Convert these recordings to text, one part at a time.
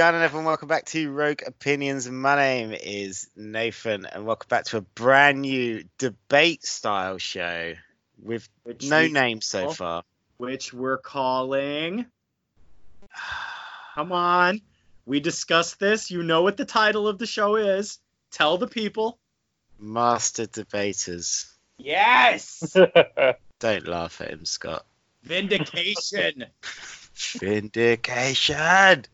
What's going on, everyone? Welcome back to Rogue Opinions. My name is Nathan, and welcome back to a brand new debate style show with Which no we- name so call- far. Which we're calling. Come on. We discussed this. You know what the title of the show is. Tell the people. Master Debaters. Yes! Don't laugh at him, Scott. Vindication. Vindication!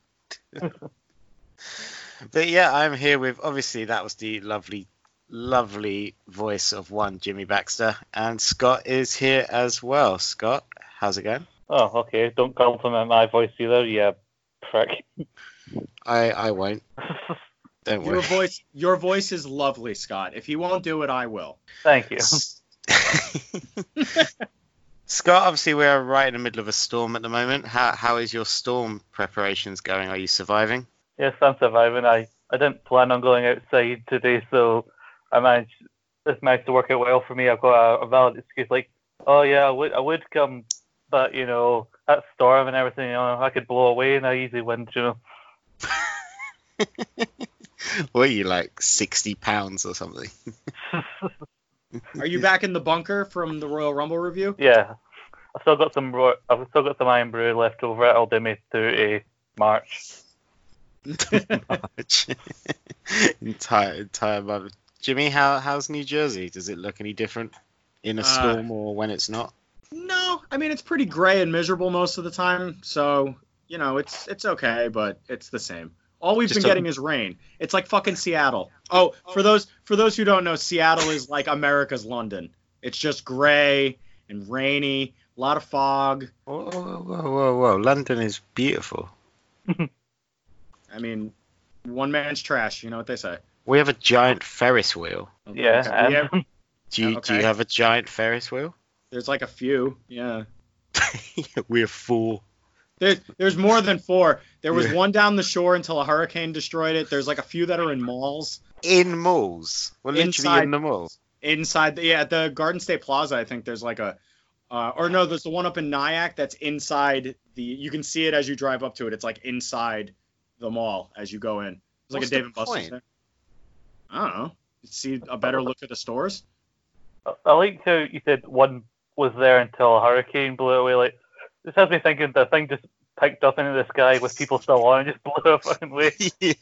but yeah, I'm here with obviously that was the lovely, lovely voice of one Jimmy Baxter, and Scott is here as well. Scott, how's it going? Oh, okay. Don't compliment my voice either, yeah, prick. I I won't. Don't your worry. voice your voice is lovely, Scott. If you won't do it, I will. Thank you. Scott, obviously we're right in the middle of a storm at the moment. How how is your storm preparations going? Are you surviving? Yes, I'm surviving. I, I didn't plan on going outside today, so I managed. This managed to work out well for me. I've got a, a valid excuse, like, oh yeah, I would I would come, but you know that storm and everything, you know, I could blow away in a easy wind, you know. what are you like sixty pounds or something? Are you back in the bunker from the Royal Rumble review? yeah, I've still got some. ro- I've still got some Irn-Bru left over. It'll do me through a March. March. entire entire month. Jimmy, how how's New Jersey? Does it look any different in a Uh, storm or when it's not? No, I mean it's pretty gray and miserable most of the time, so you know it's it's okay, but it's the same. All we've Just been a- getting is rain. It's like fucking Seattle. Oh, oh, for those for those who don't know, Seattle is like America's London. It's just gray and rainy, a lot of fog. Whoa, whoa, whoa, whoa, whoa! London is beautiful. I mean, one man's trash. You know what they say. We have a giant Ferris wheel. Yeah, Okay, and we have- Do you Yeah, do you have a giant Ferris wheel? there's like a few. Yeah. We're four. There's there's more than four. There was Yeah. one down the shore until a hurricane destroyed it. There's like a few that are in malls. In malls. We're literally Inside- in the mall. inside the yeah at the Garden State Plaza. I think there's like a uh, or no, there's the one up in Nyack that's inside the. You can see it as you drive up to it. It's like inside the mall as you go in. It's like What's a the Dave and Buster's. point? I don't know. See a better look at the stores. I like how you said one was there until a hurricane blew away. Like this has me thinking the thing just picked up into the sky with people still on and just blew it fucking away. yeah.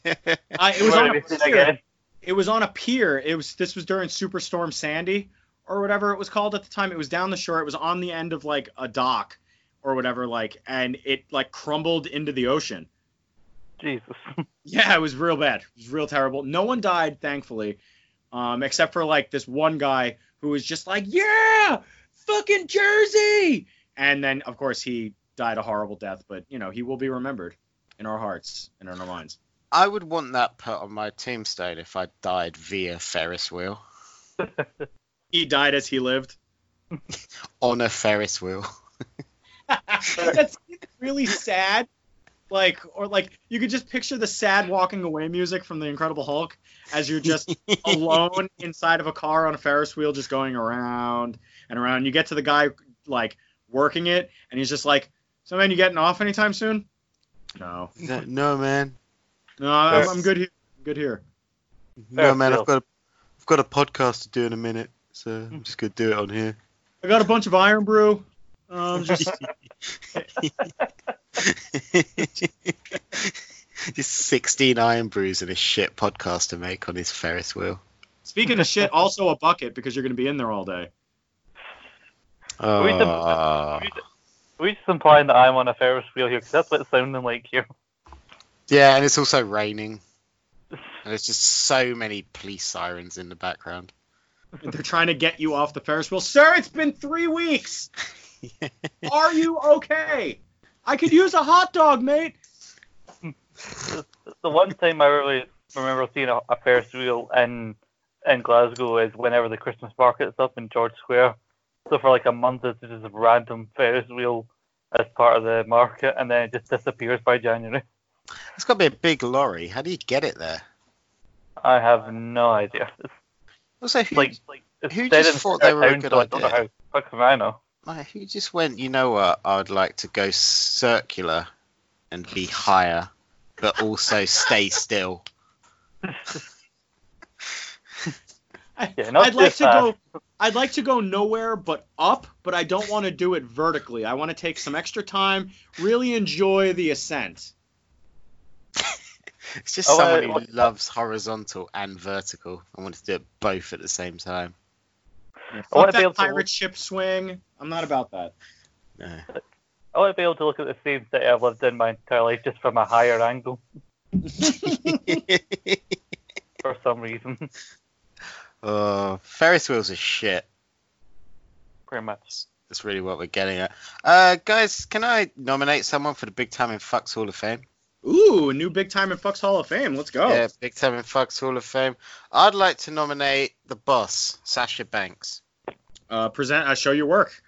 Uh, it was on a to be seen pier. It was on a pier. It was this was during Superstorm Sandy or whatever it was called at the time. It was down the shore. It was on the end of like a dock or whatever like and it like crumbled into the ocean. Jesus. Yeah, it was real bad. It was real terrible. No one died, thankfully, um, except for like this one guy who was just like, "Yeah, fucking Jersey," and then of course he died a horrible death. But you know, he will be remembered in our hearts and in our minds. I would want that put on my tombstone if I died via Ferris wheel. He died as he lived. On a Ferris wheel. That's really sad. Like, or like, you could just picture the sad walking away music from the Incredible Hulk as you're just alone inside of a car on a Ferris wheel, just going around and around. You get to the guy like working it, and he's just like, "So man, you getting off anytime soon?" No, no, no, man. no, I'm, I'm good here. I'm good here. No, man. wheel. I've got a, I've got a podcast to do in a minute, so I'm just gonna do it on here. I got a bunch of Irn-Bru. Um, just just 16 Irn-Brus and a shit podcast to make on his Ferris wheel. speaking of shit, also a bucket because you're gonna be in there all day. We did- Ah. we just implying that I'm on a Ferris wheel here because that's what it's sounding like here. yeah, and it's also raining. And there's just so many police sirens in the background. And they're trying to get you off the Ferris wheel. Sir, it's been three weeks. Are you okay? I could use a hot dog, mate. The one time I really remember seeing a, a Ferris wheel in in Glasgow is whenever the Christmas market's up in George Square. So for like a month, it's just a random Ferris wheel as part of the market, and then it just disappears by January. It's got to be a big lorry. How do you get it there? I have no idea. It's Also, who, like, like who just thought the they were a good so I don't know idea? how. Fuck I know. like, who just went, you know what, I would like to go circular and be higher but also stay still. I, Yeah, not I'd like to fast. go. I'd like to go nowhere but up, but I don't want to do it vertically. I want to take some extra time, really enjoy the ascent. It's just Oh, someone uh, who loves horizontal and vertical. I want to do it both at the same time. I Fuck wanna be that able to- pirate ship swing. I'm not about that. No. I want to be able to look at the same city I've lived in my entire life just from a higher angle for some reason. oh, Ferris wheels are shit. Pretty much. That's really what we're getting at. Uh, guys, can I nominate someone for the Big Time in Fucks Hall of Fame? Ooh, new big time in Fucks Hall of Fame. Let's go. Yeah, Big Time in Fucks Hall of Fame. I'd like to nominate the boss, Sasha Banks. Uh, present. Uh, show your work.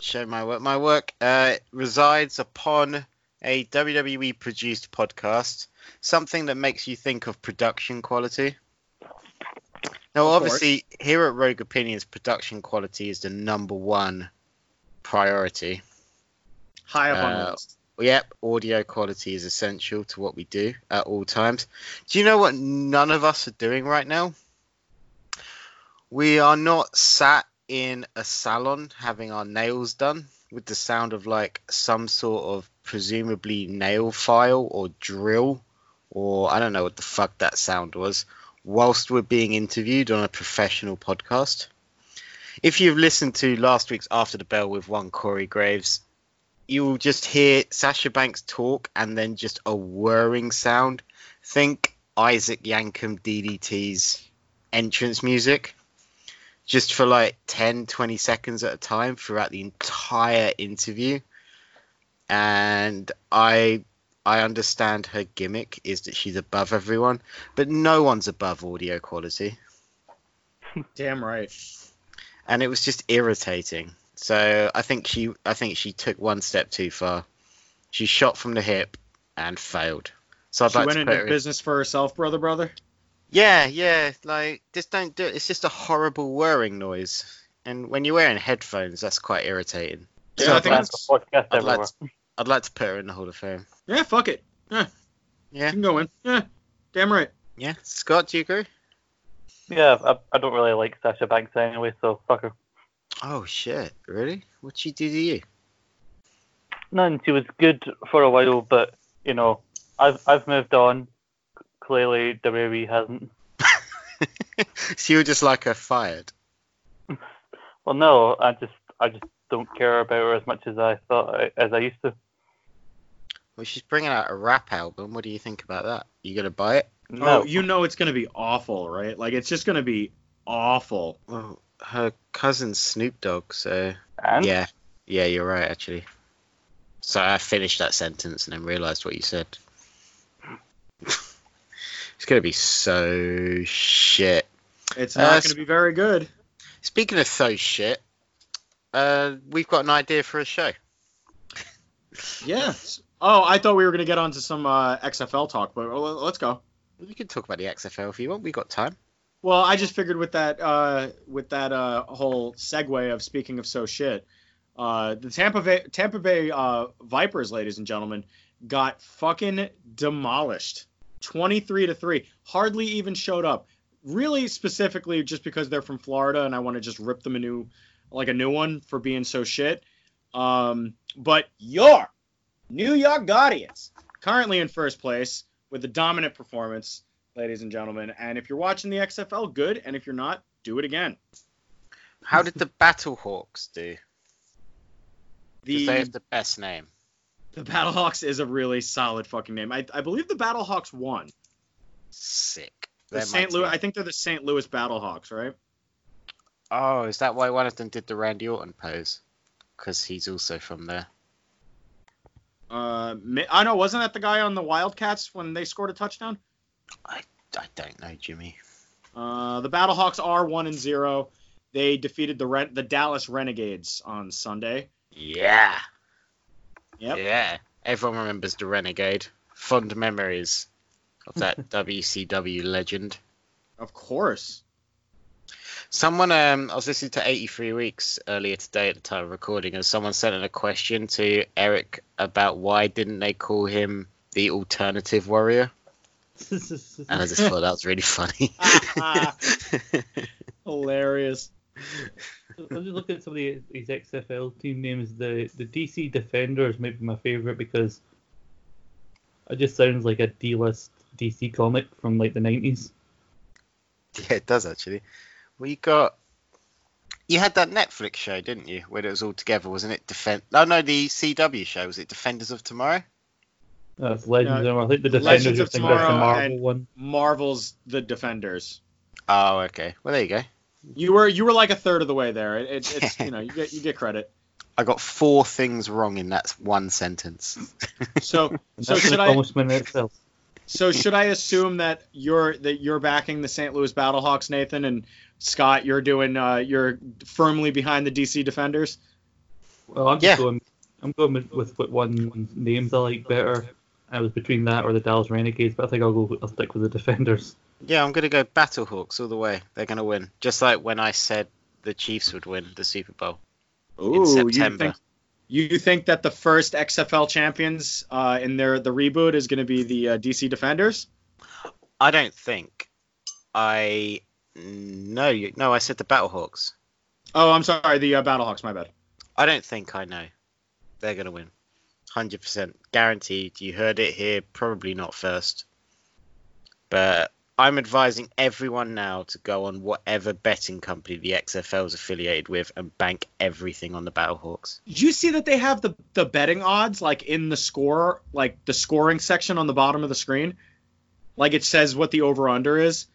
Show my work. My work uh, resides upon a WWE produced podcast, something that makes you think of production quality. Now, obviously, here at Rogue Opinions, production quality is the number one priority. High up on Uh, the list. Yep, audio quality is essential to what we do at all times. Do you know what none of us are doing right now? We are not sat in a salon having our nails done with the sound of like some sort of presumably nail file or drill or I don't know what the fuck that sound was whilst we're being interviewed on a professional podcast. If you've listened to last week's After the Bell with one Corey Graves, you will just hear Sasha Banks talk and then just a whirring sound. Think Isaac Yankem DDT's entrance music. Just for like 10, 20 seconds at a time throughout the entire interview. And I I understand her gimmick is that she's above everyone, but no one's above audio quality. Damn right. And it was just irritating. So I think she I think she took one step too far. She shot from the hip and failed. So I'd she like went into put her in- business for herself, brother, brother. Yeah, yeah, like just don't do it. It's just a horrible whirring noise. And when you're wearing headphones, that's quite irritating. Yeah, So I I'd, think like, that's- podcast I'd like everywhere. I'd like to put her in the Hall of Fame. Yeah, fuck it. Yeah. You can go in. Yeah, damn right. Yeah. Scott, do you agree? Yeah, I, I don't really like Sasha Banks anyway, so fuck her. Oh shit, really? What'd she do to you? None. She was good for a while, but you know, I've I've moved on. Clearly, WWE hasn't. so you were just like her fired. Well, no, I just I just don't care about her as much as I thought as I used to. Well, she's bringing out a rap album. What do you think about that? You gonna buy it? No, Oh, you know it's gonna be awful, right? Like it's just gonna be awful. Well, her cousin Snoop Dogg, so and yeah, yeah, you're right actually. So I finished that sentence and then realised what you said. it's gonna be so shit. It's Uh, not s- gonna be very good. Speaking of so shit, uh, we've got an idea for a show. Yes. Oh, I thought we were gonna get onto some uh, XFL talk, but let's go. We can talk about the XFL if you want. We got time. Well, I just figured with that uh, with that uh, whole segue of speaking of so shit, uh, the Tampa Bay Tampa Bay uh, Vipers, ladies and gentlemen, got fucking demolished, twenty three to three. Hardly even showed up. Really specifically, just because they're from Florida, and I want to just rip them a new, like a new one for being so shit. Um, but your New York Guardians currently in first place with a dominant performance ladies and gentlemen. And if you're watching the XFL, good. And if you're not, do it again. How did the Battlehawks do? The they have the best name. the Battlehawks is a really solid fucking name. I, I believe the Battlehawks won. Sick. The St. Louis. I think they're the St. Louis Battlehawks, right? Oh, is that why one of them did the Randy Orton pose? Because he's also from there. Uh, I know. Wasn't that the guy on the Wildcats when they scored a touchdown? I don't know, Jimmy. Uh, the Battlehawks are one and zero. They defeated the Ren- the Dallas Renegades on Sunday. Yeah. Yep. Yeah. Everyone remembers the Renegade. Fond memories of that WCW legend. Of course. Someone, um, I was listening to 83 Weeks earlier today at the time of recording, and someone sent in a question to Eric about why didn't they call him the alternative warrior, and I just thought that was really funny. Hilarious. I'm just looking at some of the, these XFL team names. The the DC Defenders might be my favorite because it just sounds like a D-list DC comic from like the 90s. yeah, it does actually. Well, you got. You had that Netflix show, didn't you? Where it was all together, wasn't it? Defend. No, oh, no, the CW show was it Defenders of Tomorrow? That's Legends. No, of I think the Legends Defenders of are thinking the Tomorrow Marvel and- one. Marvel's The Defenders. Oh, okay. Well, there you go. You were you were like a third of the way there. It, it, it's you know you get you get credit. I got four things wrong in that one sentence. So so that's an should I accomplishment itself. So should I assume that you're that you're backing the St. Louis Battlehawks, Nathan, and Scott, you're doing uh, you're firmly behind the DC Defenders. Well, I'm just Yeah. going. I'm going with, with what one one's names I like better. I was between that or the Dallas Renegades, but I think I'll go. I'll stick with the Defenders. Yeah, I'm gonna go Battlehawks all the way. They're gonna win, just like when I said the Chiefs would win the Super Bowl in you September. think you think that the first XFL champions uh, in their the reboot is going to be the uh, DC Defenders? I don't think. I no, you, no. I said the Battlehawks. Oh, I'm sorry, the uh, Battlehawks. My bad. I don't think I know. They're gonna win, hundred percent guaranteed. You heard it here. Probably not first, but I'm advising everyone now to go on whatever betting company the XFL is affiliated with and bank everything on the Battlehawks. Did you see that they have the the betting odds like in the score, like the scoring section on the bottom of the screen? Like it says what the over under is.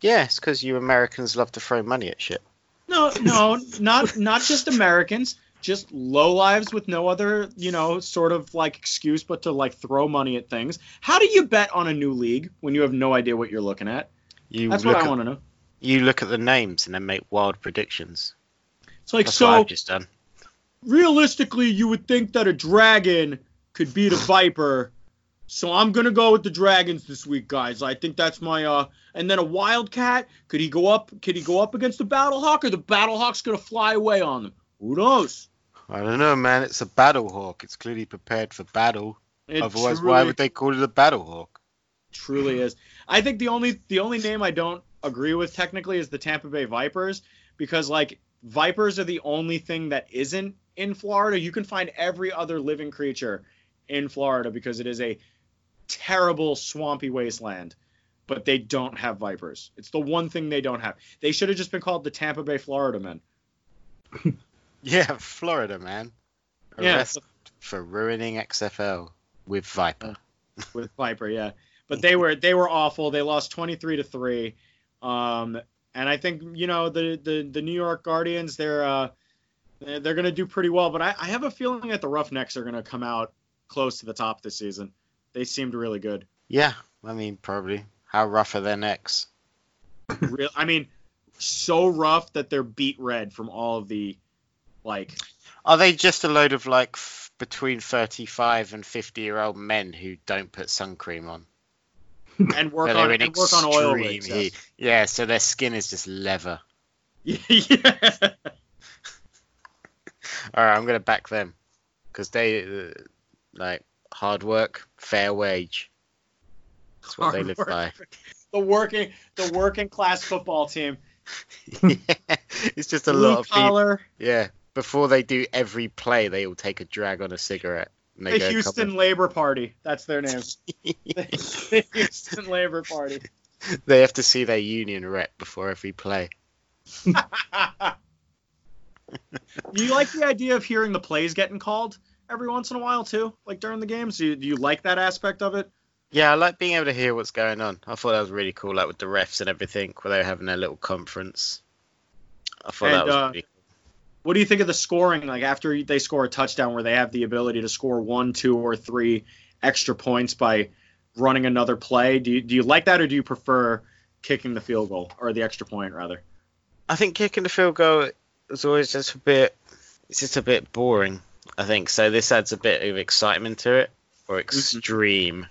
Yeah, it's because you Americans love to throw money at shit. No, no, not not just Americans, just low lives with no other, you know, sort of like excuse but to like throw money at things. How do you bet on a new league when you have no idea what you're looking at? You That's look what I at, want to know. you look at the names and then make wild predictions. It's like That's what so I've just done. realistically you would think that a dragon could beat a viper. So I'm gonna go with the dragons this week, guys. I think that's my uh and then a wildcat, could he go up could he go up against the battlehawk or the battlehawk's gonna fly away on them? Who knows? I don't know, man. It's a Battlehawk. It's clearly prepared for battle. It Otherwise, truly- why would they call it a Battlehawk? truly is. I think the only the only name I don't agree with technically is the Tampa Bay Vipers because like vipers are the only thing that isn't in Florida. You can find every other living creature in Florida because it is a terrible swampy wasteland. But they don't have vipers. It's the one thing they don't have. They should have just been called the Tampa Bay Florida Men. Yeah, Florida, man. Yeah, for ruining XFL with Viper. with Viper, yeah. But they were they were awful. They lost 23 to 3. Um and I think, you know, the the, the New York Guardians, they're uh they're, they're going to do pretty well, but I, I have a feeling that the Roughnecks are going to come out close to the top this season. They seemed really good. Yeah, I mean, probably. How rough are their necks? Real, I mean, so rough that they're beet red from all of the like Are they just a load of like f- between 35 and 50 year old men who don't put sun cream on? and work on and work on oil rigs. heat. Yeah, so their skin is just leather. yeah. All right, I'm gonna back them because they uh, like hard work, fair wage. That's what they Hard live work. by. the working the working class football team. yeah, it's just a Blue lot of people. collar. Yeah, before they do every play, they all take a drag on a cigarette. And they The go, Houston "Come Labor Party. That's their name. the Houston Labor Party. they have to see their union rep before every play. do you like the idea of hearing the plays getting called every once in a while too, like during the games? Do you, do you like that aspect of it? Yeah, I like being able to hear what's going on. I thought that was really cool, like with the refs and everything, where they were having their little conference. I thought that was uh, really What do you think of the scoring? Like after they score a touchdown, where they have the ability to score one, two, or three extra points by running another play. Do you do you like that, or do you prefer kicking the field goal or the extra point rather? I think kicking the field goal is always just a bit. It's just a bit boring. I think so. This adds a bit of excitement to it, or mm-hmm. extreme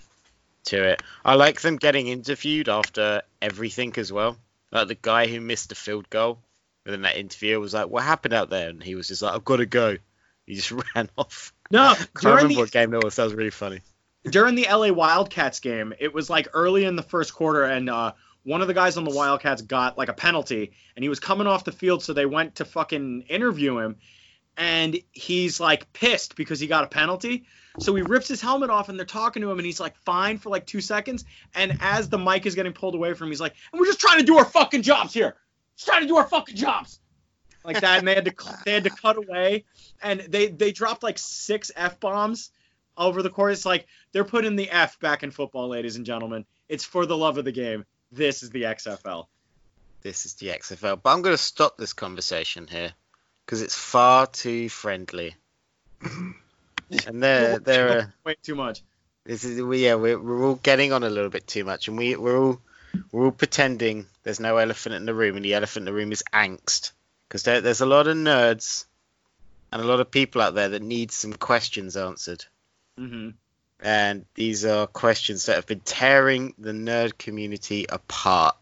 to it. I like them getting interviewed after everything as well. Like the guy who missed the field goal within that interview was like, "What happened out there?" And he was just like, "I've got to go." He just ran off. No, during remember the what game that was. That was really funny. during the LA Wildcats game, it was like early in the first quarter, and uh, one of the guys on the Wildcats got like a penalty, and he was coming off the field, so they went to fucking interview him, and he's like pissed because he got a penalty. So he rips his helmet off, and they're talking to him, and he's like fine for like two seconds, and as the mic is getting pulled away from him, he's like, "And we're just trying to do our fucking jobs here, just trying to do our fucking jobs." Like that, and they had to they had to cut away, and they they dropped like six f bombs over the course. Like they're putting the F back in football, ladies and gentlemen. It's for the love of the game. This is the XFL. This is the XFL. But I'm going to stop this conversation here because it's far too friendly. and they're they're uh, way too much. this is we yeah we're, we're all getting on a little bit too much, and we we're all we're all pretending there's no elephant in the room, and the elephant in the room is angst because there, there's a lot of nerds and a lot of people out there that need some questions answered. hmm and these are questions that have been tearing the nerd community apart.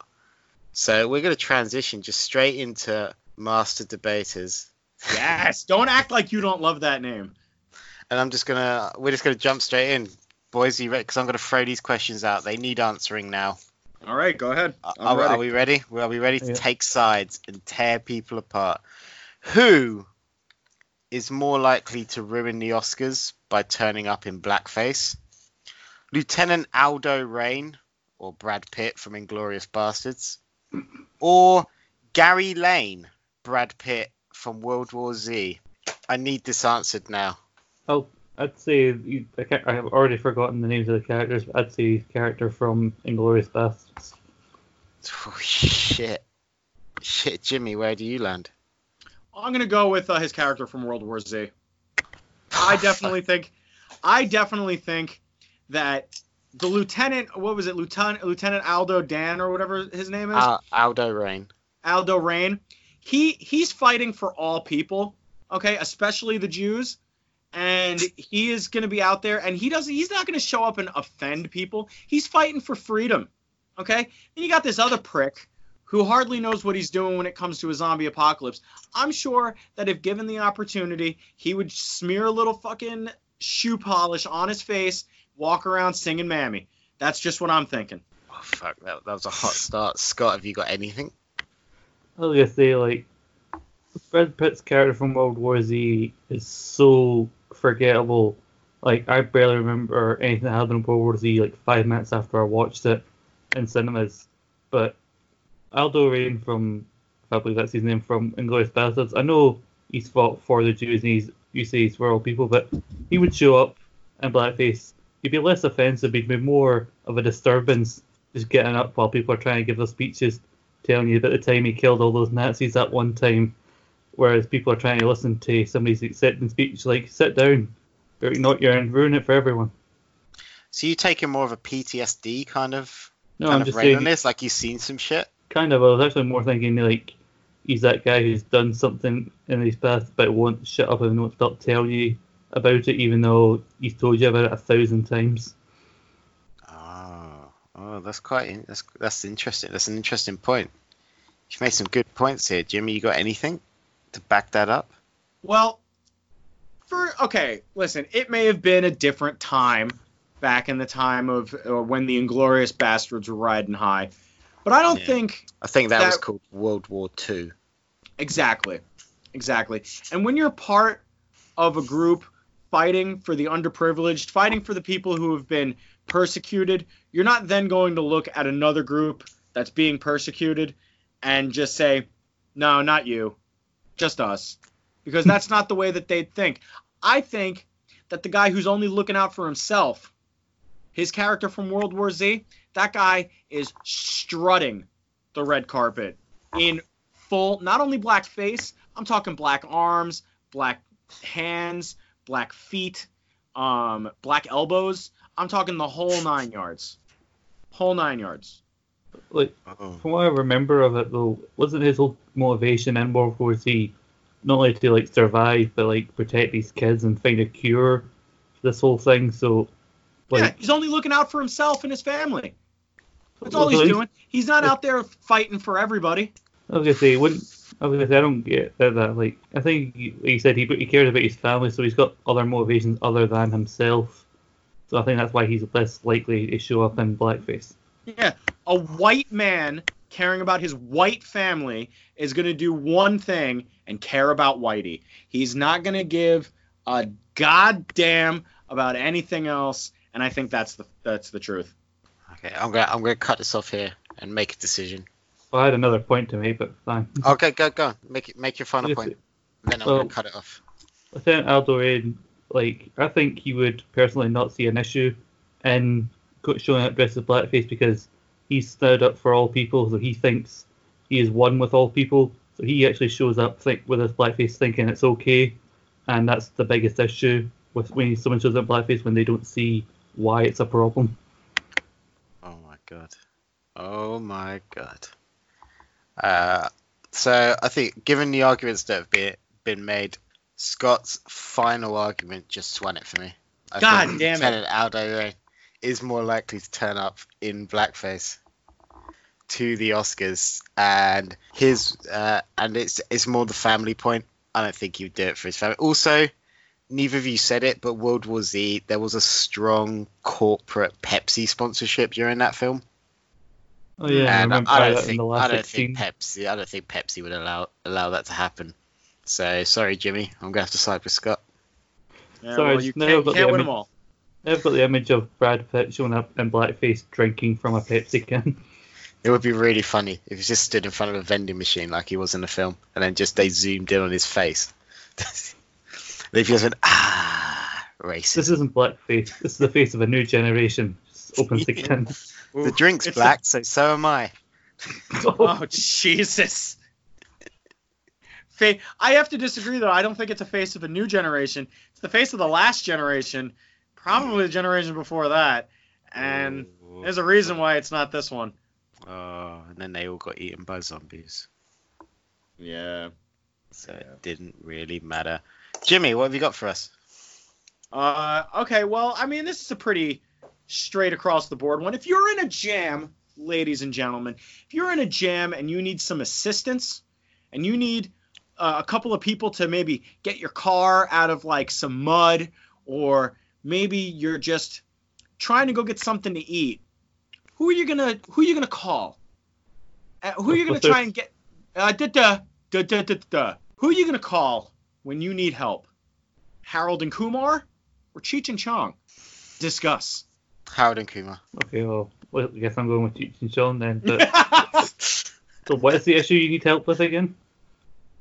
So we're going to transition just straight into master debaters, Yes. Don't act like you don't love that name. and I'm just gonna we're just gonna jump straight in, boys. You ready? Because I'm going to throw these questions out. They need answering now. All right, go ahead. Are, I'm are, ready. are we ready? Are we ready to Yeah. take sides and tear people apart? Who is more likely to ruin the Oscars by turning up in blackface? Lieutenant Aldo Raine or Brad Pitt from Inglourious Basterds? Or Gerry Lane, Brad Pitt from World War Z? I need this answered now. Oh, I'd say you- I can't- I have already forgotten the names of the characters. But I'd say character from Inglourious Basterds. Oh, shit. Shit, Jimmy, where do you land? I'm gonna go with uh, his character from World War Z. I definitely think, I definitely think that the lieutenant, what was it, Lieutenant Lieutenant Aldo Dan or whatever his name is, Al- Aldo Raine. Aldo Raine, he he's fighting for all people, okay, especially the Jews, and he is going to be out there, and he doesn't, he's not going to show up and offend people. He's fighting for freedom, okay. Then you got this other prick who hardly knows what he's doing when it comes to a zombie apocalypse. I'm sure that if given the opportunity, he would smear a little fucking shoe polish on his face, walk around singing "Mammy." That's just what I'm thinking. Oh fuck, that, that was a hot start. Scott, have you got anything? I was gonna say like Brad Pitt's character from World War Z is so forgettable. Like I barely remember anything that happened in World War Z like five minutes after I watched it in cinemas. But Aldo Raine from I believe that's his name from Inglourious Basterds. I know he's fought for the Jews and he's you say he's for all people, but he would show up in blackface. He'd be less offensive, he'd be more of a disturbance just getting up while people are trying to give their speeches telling you about the time he killed all those Nazis at one time, whereas people are trying to listen to somebody's acceptance speech like, sit down, not you're and ruin it for everyone. So you taking more of a PTSD kind of No, kind I'm of just reign on this, like you've seen some shit. kind of, I was actually more thinking like, he's that guy who's done something in his past but won't shut up and won't stop telling you about it even though he's told you about it a thousand times. Oh, oh, that's quite that's that's interesting. That's an interesting point. You've made some good points here, Jimmy. You got anything to back that up? Well, for okay, listen, it may have been a different time back in the time of uh, when the Inglourious Basterds were riding high, but I don't Yeah. think I think that, was called World War Two. exactly, exactly. And when you're part of a group fighting for the underprivileged, fighting for the people who have been persecuted, you're not then going to look at another group that's being persecuted and just say, "No, not you, just us," because that's not the way that they'd think. I think that the guy who's only looking out for himself, his character from World War Z, that guy is strutting the red carpet in full, not only black face, I'm talking black arms, black hands, black feet, um, black elbows. I'm talking the whole nine yards. Whole nine yards. Like, Oh. From what I remember of it though, wasn't his whole motivation in World War Z not only to like survive but like protect these kids and find a cure for this whole thing? So yeah, like he's only looking out for himself and his family. That's all he's so doing. He's not out there fighting for everybody. I was gonna say, wouldn't I was gonna say I don't get that. that like I think he, he said he he cares about his family, so he's got other motivations other than himself So I think that's why he's less likely to show up in blackface. Yeah, a white man caring about his white family is going to do one thing and care about Whitey. He's not going to give a goddamn about anything else, and I think that's the that's the truth. Okay, I'm gonna I'm gonna cut this off here and make a decision. Well, I had another point to make, but fine. Okay, go go. Make it make your final Yes, point. Then I'm well- gonna cut it off. Lieutenant Aldo Raine, like, I think he would personally not see an issue in co- showing up dressed as blackface because he's stood up for all people, so he thinks he is one with all people. So he actually shows up think, with his blackface thinking it's okay, and that's the biggest issue with when someone shows up blackface when they don't see why it's a problem. Oh my god. Oh my god. Uh, so I think, given the arguments that have been been made, Scott's final argument just swung it for me. I God think damn it. Lieutenant Aldo Ray is more likely to turn up in blackface to the Oscars, and his uh, and it's it's more the family point. I don't think he'd do it for his family. Also, neither of you said it, but World War Z, there was a strong corporate Pepsi sponsorship during that film. Oh yeah, I and I, remember I don't in think the I last don't scene. think Pepsi I don't think Pepsi would allow allow that to happen. So sorry, Jimmy, I'm gonna have to side with Scott. Yeah, Sorry, well, you no, can't, can't win them all. I've got the image of Brad Pitt showing up in blackface drinking from a Pepsi can. It would be really funny if he just stood in front of a vending machine like he was in the film, and then just they zoomed in on his face. they just went ah racist. This isn't blackface. This is the face of a new generation. Just opens the can. the drink's black, so so am I. Oh Jesus. I have to disagree though. I don't think it's a face of a new generation. It's the face of the last generation, probably the generation before that. And Ooh. there's a reason why it's not this one. oh, and then they all got eaten by zombies, Yeah. so it didn't really matter. Jimmy, what have you got for us? Uh, okay, well, I mean, this is a pretty straight across the board one. If you're in a jam, ladies and gentlemen, if you're in a jam and you need some assistance and you need uh, a couple of people to maybe get your car out of like some mud or maybe you're just trying to go get something to eat, who are you gonna who are you gonna call? Uh, who are you gonna try and get? Uh, da, da, da, da, da, da. Who are you gonna call when you need help? Harold and Kumar or Cheech and Chong? Discuss. Harold and Kumar. Okay, well, well, I guess I'm going with Cheech and Chong then. But, so what is the issue you need help with again?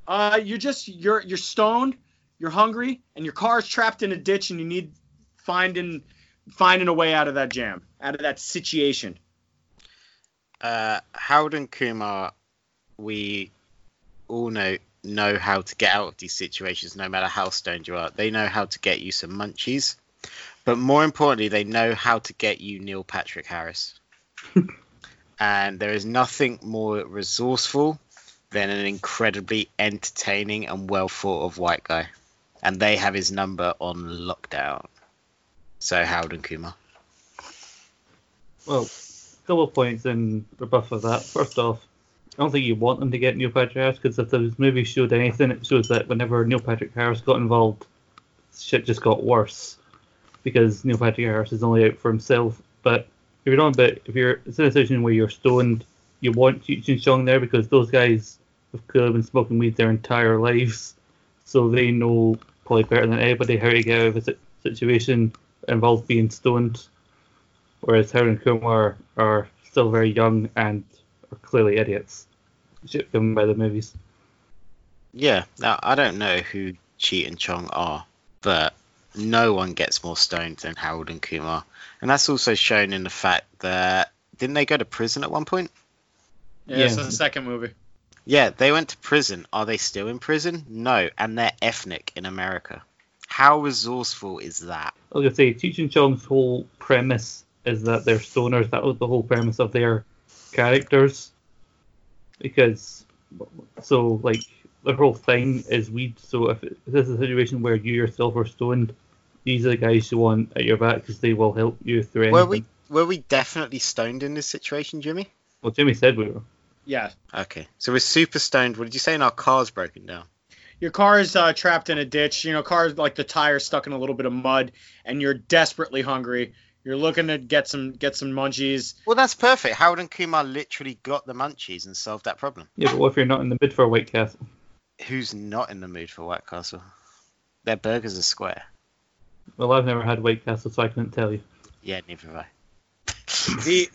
uh, you're just you're you're stoned, you're hungry, and your car's trapped in a ditch, and you need finding finding a way out of that jam, out of that situation. uh, Howard and Kumar, we all know know how to get out of these situations, no matter how stoned you are. They know how to get you some munchies, but more importantly, they know how to get you Neil Patrick Harris. and there is nothing more resourceful than an incredibly entertaining and well thought of white guy, and they have his number on lockdown. So Howard and Kumar. Well, a couple of points in rebuff of that. First off, I don't think you want them to get Neil Patrick Harris because if the movie showed anything, it shows that whenever Neil Patrick Harris got involved, shit just got worse because Neil Patrick Harris is only out for himself. But if you're not, but if you're it's in a situation where you're stoned, you want Cheech and Chong there because those guys have clearly been smoking weed their entire lives, so they know probably better than anybody how to get out of a situation involved being stoned whereas Harold and Kumar are still very young and are clearly idiots. Shit given by the movies. Yeah, now I don't know who Cheat and Chong are, but no one gets more stoned than Harold and Kumar, and that's also shown in the fact that didn't they go to prison at one point? Yeah, Yeah. this is the second movie. Yeah, they went to prison. Are they still in prison? No, and they're ethnic in America. How resourceful is that? I was gonna say Cheech and Chong's whole premise is that they're stoners. That was the whole premise of their characters. Because so like the whole thing is weed. So if, it- if this is a situation where you yourself are stoned, these are the guys you want at your back because they will help you through anything. Were we were we definitely stoned in this situation, Jimmy? Well, Jimmy said we were. Yeah. Okay, so we're super stoned. What did you say? And our car's broken down. Your car is uh, trapped in a ditch. You know, car's like the tire stuck in a little bit of mud, and you're desperately hungry. You're looking to get some get some munchies. Well, that's perfect. Harold and Kumar literally got the munchies and solved that problem. Yeah, but what if you're not in the mood for a White Castle? Who's not in the mood for White Castle? Their burgers are square. Well, I've never had White Castle, so I couldn't tell you. Yeah, neither have I. The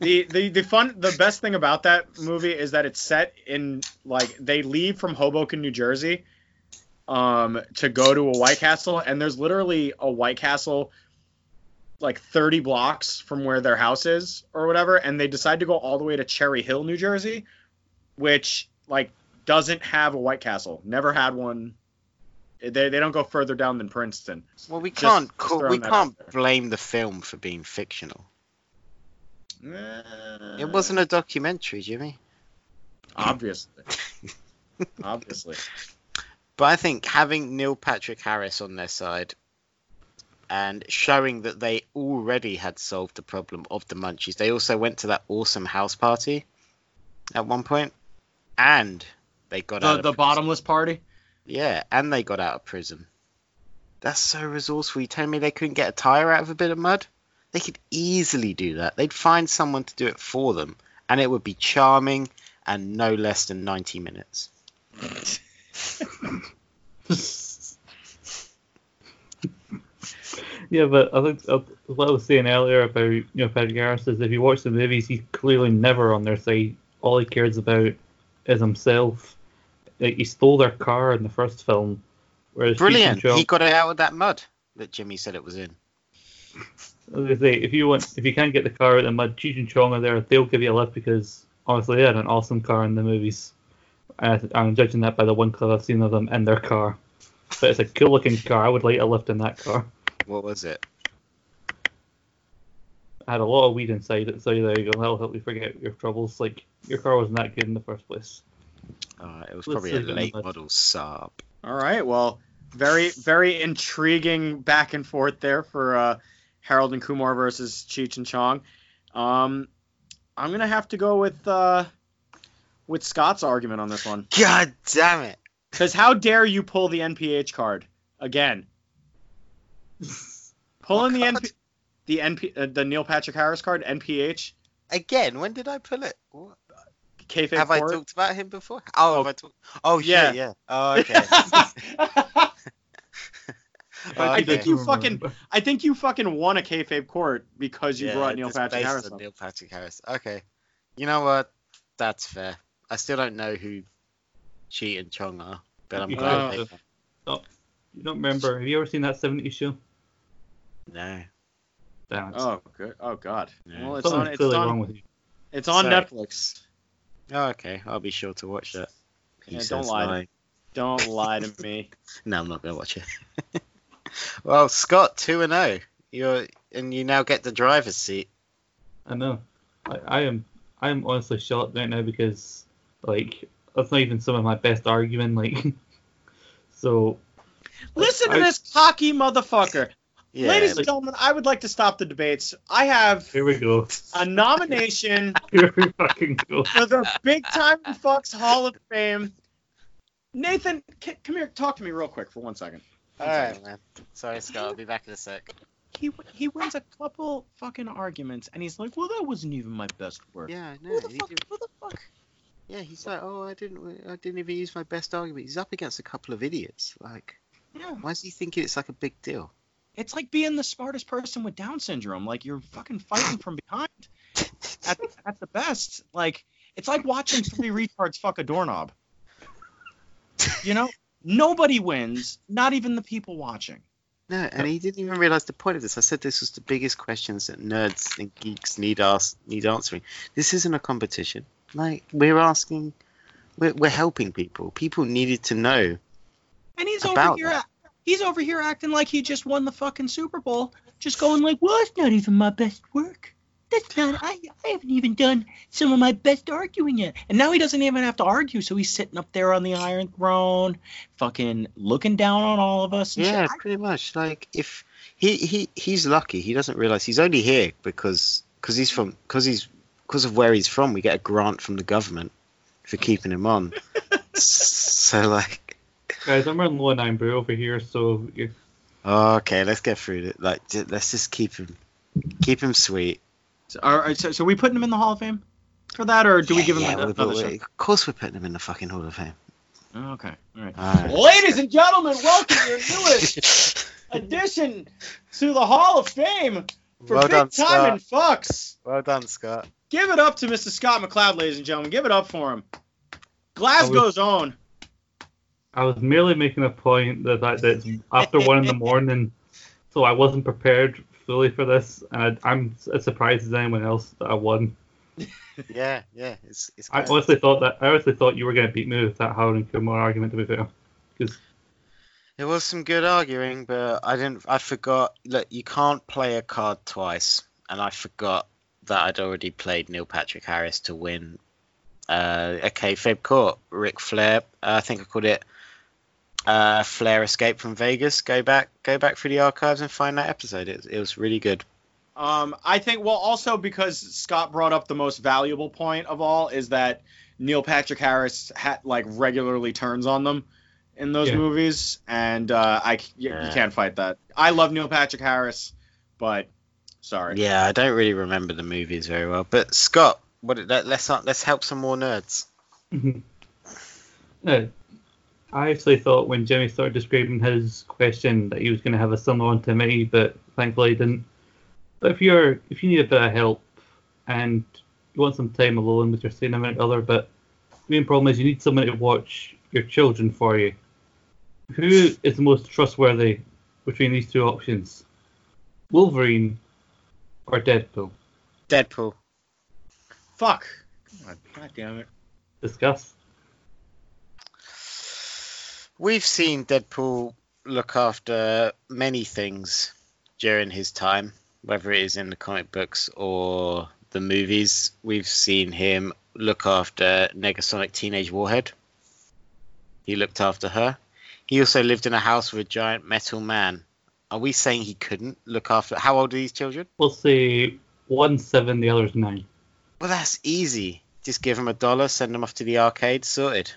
the, the the fun the best thing about that movie is that it's set in like they leave from Hoboken, New Jersey, um, to go to a White Castle, and there's literally a White Castle like 30 blocks from where their house is or whatever, and they decide to go all the way to Cherry Hill, New Jersey, which like doesn't have a White Castle. Never had one. They, they don't go further down than Princeton. well, we Just- can't just call, throwing we can't blame the film for being fictional. Uh, It wasn't a documentary, Jimmy. obviously. obviously. But I think having Neil Patrick Harris on their side and showing that they already had solved the problem of the munchies, they also went to that awesome house party at one point, and they got out The, of the prison. bottomless party. Yeah, and they got out of prison. That's so resourceful. You telling me they couldn't get a tire out of a bit of mud? They could easily do that. They'd find someone to do it for them, and it would be charming and no less than 90 minutes. yeah, but I think uh, what I was saying earlier about you know Harris is if you watch the movies, he's clearly never on their side. All he cares about is himself. Like he stole their car in the first film, whereas Brilliant. He got it out of that mud that Jimmy said it was in. I say, if you want, if you can't get the car out of the mud, Cheech and Chong are there. They'll give you a lift because honestly, they had an awesome car in the movies. I- I'm judging that by the one clip I've seen of them in their car. But it's a cool looking car. I would like a lift in that car. What was it? I had a lot of weed inside it, so there you go. That'll help you forget your troubles. Like your car wasn't that good in the first place. Oh, it was Let's probably a leave it in the late mud. model Saab. All right. Well, very very intriguing back and forth there for uh, Harold and Kumar versus Cheech and Chong. Um, I'm gonna have to go with uh, with Scott's argument on this one. God damn it! Because how dare you pull the NPH card again? Pulling the What NP, the NP, uh, the Neil Patrick Harris card, NPH, Again, when did I pull it? What? Kayfabe Have I talked about him before? Oh, have oh. I talked? Oh, Yeah. yeah, yeah. Oh, okay. I think you fucking, I think you fucking won a kayfabe court because you Yeah, brought Neil Patrick based Harris on. Neil Patrick Harris. Okay. You know what? That's fair. I still don't know who Cheat and Chong are, but I'm You glad don't. they You don't remember? Have you ever seen that '70s show? No. Damn. Oh good. Oh god. Yeah. Well, it's on. It's on. wrong with you. It's on Sorry. Netflix. Oh, okay. I'll be sure to watch that. Yeah, don't lie to lie. Don't lie to me. No, I'm not gonna watch it. well, Scott, two and zero. You're and you now get the driver's seat. I know. I, I am. I am honestly shocked right now because, like, that's not even some of my best argument. Like, so Listen to I- this cocky motherfucker. Yeah. Ladies and gentlemen, I would like to stop the debates. I have here we go. a nomination Here we fucking go. for the Big Time Fucks Hall of Fame. Nathan, c- come here, talk to me real quick for one second. All right, man. Sorry, Scott. I'll be back in a sec. He he wins a couple fucking arguments, and he's like, "Well, that wasn't even my best work." Yeah, no. Who the fuck? did- Who the fuck? Yeah, he's like, oh, I didn't, I didn't even use my best argument. He's up against a couple of idiots. Like, Yeah, why is he thinking it's like a big deal? It's like being the smartest person with Down syndrome. Like you're fucking fighting from behind. At at the best, like it's like watching three retards fuck a doorknob. You know, nobody wins, not even the people watching. No, and he didn't even realize the point of this. I said this was the biggest questions that nerds and geeks need ask, need answering. This isn't a competition. Like we're asking, we're, we're helping people. People needed to know. And he's over here. that. He's over here acting like he just won the fucking Super Bowl, just going like, "Well, it's not even my best work. That's not. I, I haven't even done some of my best arguing yet." And now he doesn't even have to argue, so he's sitting up there on the Iron Throne, fucking looking down on all of us. And Yeah, shit. pretty much. Like if he he he's lucky. He doesn't realize he's only here because because he's from because he's because of where he's from. We get a grant from the government for keeping him on. so like Guys, I'm running low on Irn-Bru over here, so you- Okay, let's get through it. Like, j- let's just keep him, keep him sweet. So, all right, so, so we putting him in the Hall of Fame for that, or do we Yeah, give him yeah, another we- we- shot? Of course, we're putting him in the fucking Hall of Fame. Okay, all right. All right. Ladies and gentlemen, welcome to your newest addition to the Hall of Fame for well big done, time Scott. and fucks. Well done, Scott. Give it up to Mr. Scott McLeod, ladies and gentlemen. Give it up for him. Glasgow's own. I was merely making a point that, it's after one in the morning, so I wasn't prepared fully for this, and I, I'm as surprised as anyone else that I won. Yeah, yeah. It's it's. I honestly thought that I honestly thought you were going to beat me with that Harold and Kumar argument. To be fair, because It was some good arguing, but I didn't. I forgot. Look, you can't play a card twice, and I forgot that I'd already played Neil Patrick Harris to win uh, a kayfabe court. Ric Flair. Uh, I think I called it uh, Flair Escape from Vegas. Go back, go back through the archives and find that episode. It, it was really good. Um, I think, well, also because Scott brought up the most valuable point of all is that Neil Patrick Harris ha- like regularly turns on them in those Yeah. movies, and uh, I c- y- Yeah. you can't fight that. I love Neil Patrick Harris, but sorry. Yeah, I don't really remember the movies very well, but Scott, what? Let, let's let's help some more nerds. no, I actually thought when Jimmy started describing his question that he was going to have a similar one to me, but thankfully he didn't. But if you're if you need a bit of help and you want some time alone with your significant other, but the main problem is you need someone to watch your children for you. Who is the most trustworthy between these two options? Wolverine or Deadpool? Deadpool. Fuck. God, God damn it. Discuss. We've seen Deadpool look after many things during his time, whether it is in the comic books or the movies. We've seen him look after Negasonic Teenage Warhead. He looked after her. He also lived in a house with a giant metal man. Are we saying he couldn't look after? How old are these children? We'll say one seven, the other's nine. Well, that's easy. Just give him a dollar, send him off to the arcade, sorted.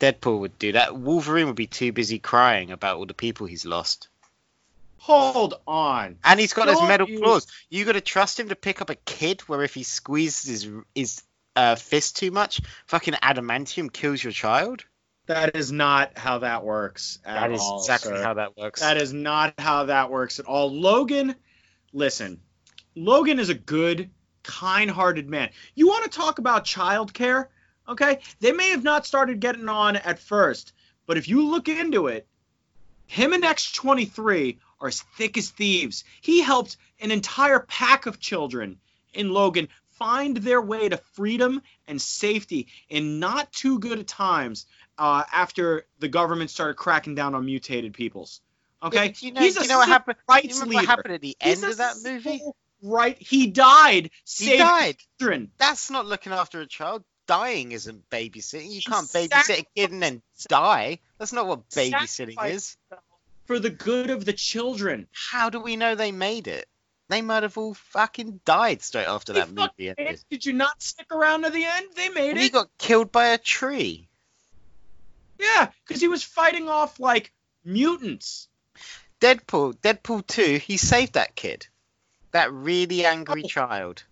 Deadpool would do that. Wolverine would be too busy crying about all the people he's lost. Hold on. And he's got those Don't metal you- claws. You got to trust him to pick up a kid where if he squeezes his, his uh, fist too much, fucking adamantium kills your child? That is not how that works at That is all, exactly sir. how that works. That is not how that works at all. Logan, listen, Logan is a good, kind hearted man. You want to talk about childcare? Okay? They may have not started getting on at first, but if you look into it, him and X23 are as thick as thieves. He helped an entire pack of children in Logan find their way to freedom and safety in not too good of times uh, after the government started cracking down on mutated peoples. Okay, Yeah, you know, he's a you know what happened? You rights leader. what happened at the end a of that movie? Right, he died. He died. children. That's not looking after a child. Dying isn't babysitting. You can't babysit a kid and then die. That's not what babysitting is. for the good of the children. How do we know they made it? They might have all fucking died straight after They that movie ended. Did you not stick around to the end? They made And it. he got killed by a tree. yeah, because he was fighting off like mutants. Deadpool, Deadpool 2, he saved that kid. That really angry Oh. child.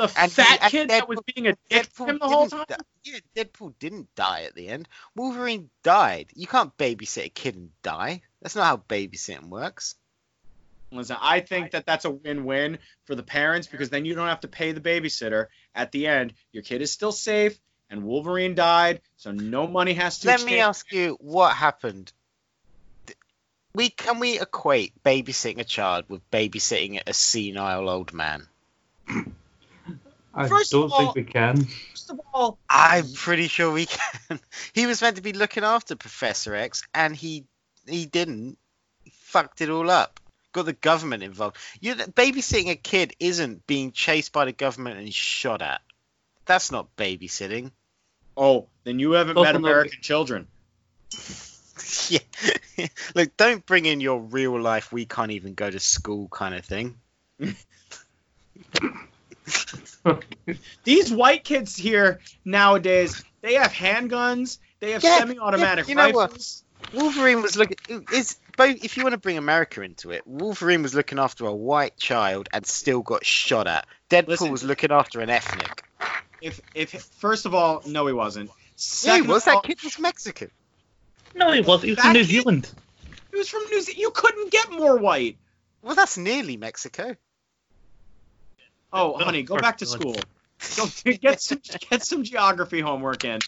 The And he- fat and kid that was being a dick to Deadpool him the whole time. di- yeah, Deadpool didn't die at the end. Wolverine died. You can't babysit a kid and die. That's not how babysitting works. Listen, I think that that's a win-win for the parents because then you don't have to pay the babysitter. At the end, your kid is still safe, and Wolverine died, so no money has to. Be. Let me ask you what happened. We can we equate babysitting a child with babysitting a senile old man? I First don't all- think we can. First of all, I'm pretty sure we can. he was meant to be looking after Professor X, and he he didn't. He fucked it all up. Got the government involved. You babysitting a kid isn't being chased by the government and shot at. That's not babysitting. oh, then you haven't Also met not- American children. yeah. Look, don't bring in your real life. We can't even go to school kind of thing. These white kids here nowadays, they have handguns They have Yeah, semi-automatic yeah, you know what? rifles. Wolverine was looking. Is both if you want to bring America into it, Wolverine was looking after a white child and still got shot at. Deadpool Listen. was looking after an ethnic. If if first of all, no, he wasn't. Yeah, he was of all, that kid was Mexican. No, he was. He was That from New kid- Zealand. He was from New Zealand. You couldn't get more white. Well, that's nearly Mexico. Oh, No, honey, go back to school. Go get some get some geography homework in.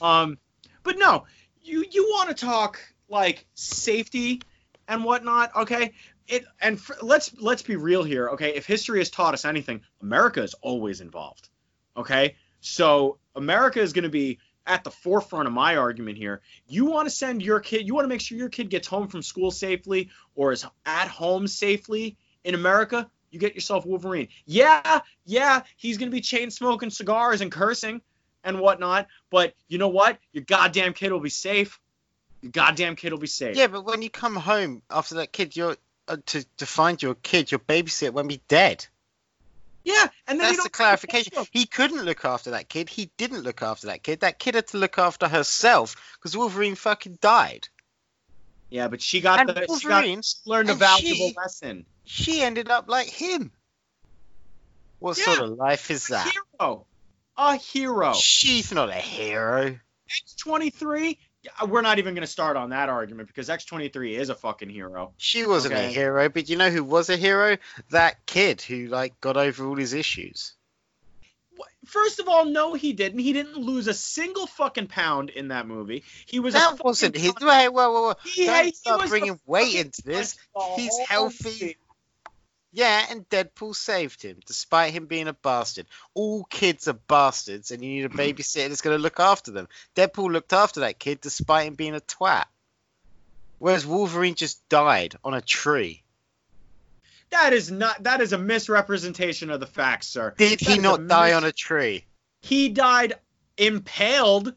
Um, but no, you you want to talk like safety and whatnot, okay? It and let's let's be real here, okay? If history has taught us anything, America is always involved, okay? So America is going to be at the forefront of my argument here. You want to send your kid, you want to make sure your kid gets home from school safely or is at home safely in America. You get yourself Wolverine. Yeah, yeah, he's gonna be chain smoking cigars and cursing and whatnot. But you know what? Your goddamn kid will be safe. Your goddamn kid will be safe. Yeah, but when you come home after that kid, you're uh, to to find your kid, your babysitter won't be dead. Yeah, and then That's the clarification. He couldn't look after that kid. He didn't look after that kid. That kid had to look after herself because Wolverine fucking died. Yeah, but she got And the she got Wolverine, learned a valuable she- lesson. she ended up like him. What Yeah. sort of life is A that? hero. A hero. She's not a hero. X23. We're not even gonna start on that argument because X23 is a fucking hero. She wasn't a hero, but you know who was a hero? That kid who like got over all his issues. First of all, no, he didn't. He didn't lose a single fucking pound in that movie. He was That wasn't his. Wait, whoa, whoa. He, Don't he start bringing weight into this. He's healthy. Yeah, and Deadpool saved him, despite him being a bastard. All kids are bastards, and you need a babysitter that's going to look after them. Deadpool looked after that kid, despite him being a twat. Whereas Wolverine just died on a tree. That is not. That is a misrepresentation of the facts, sir. Did That he not die on a tree? He died impaled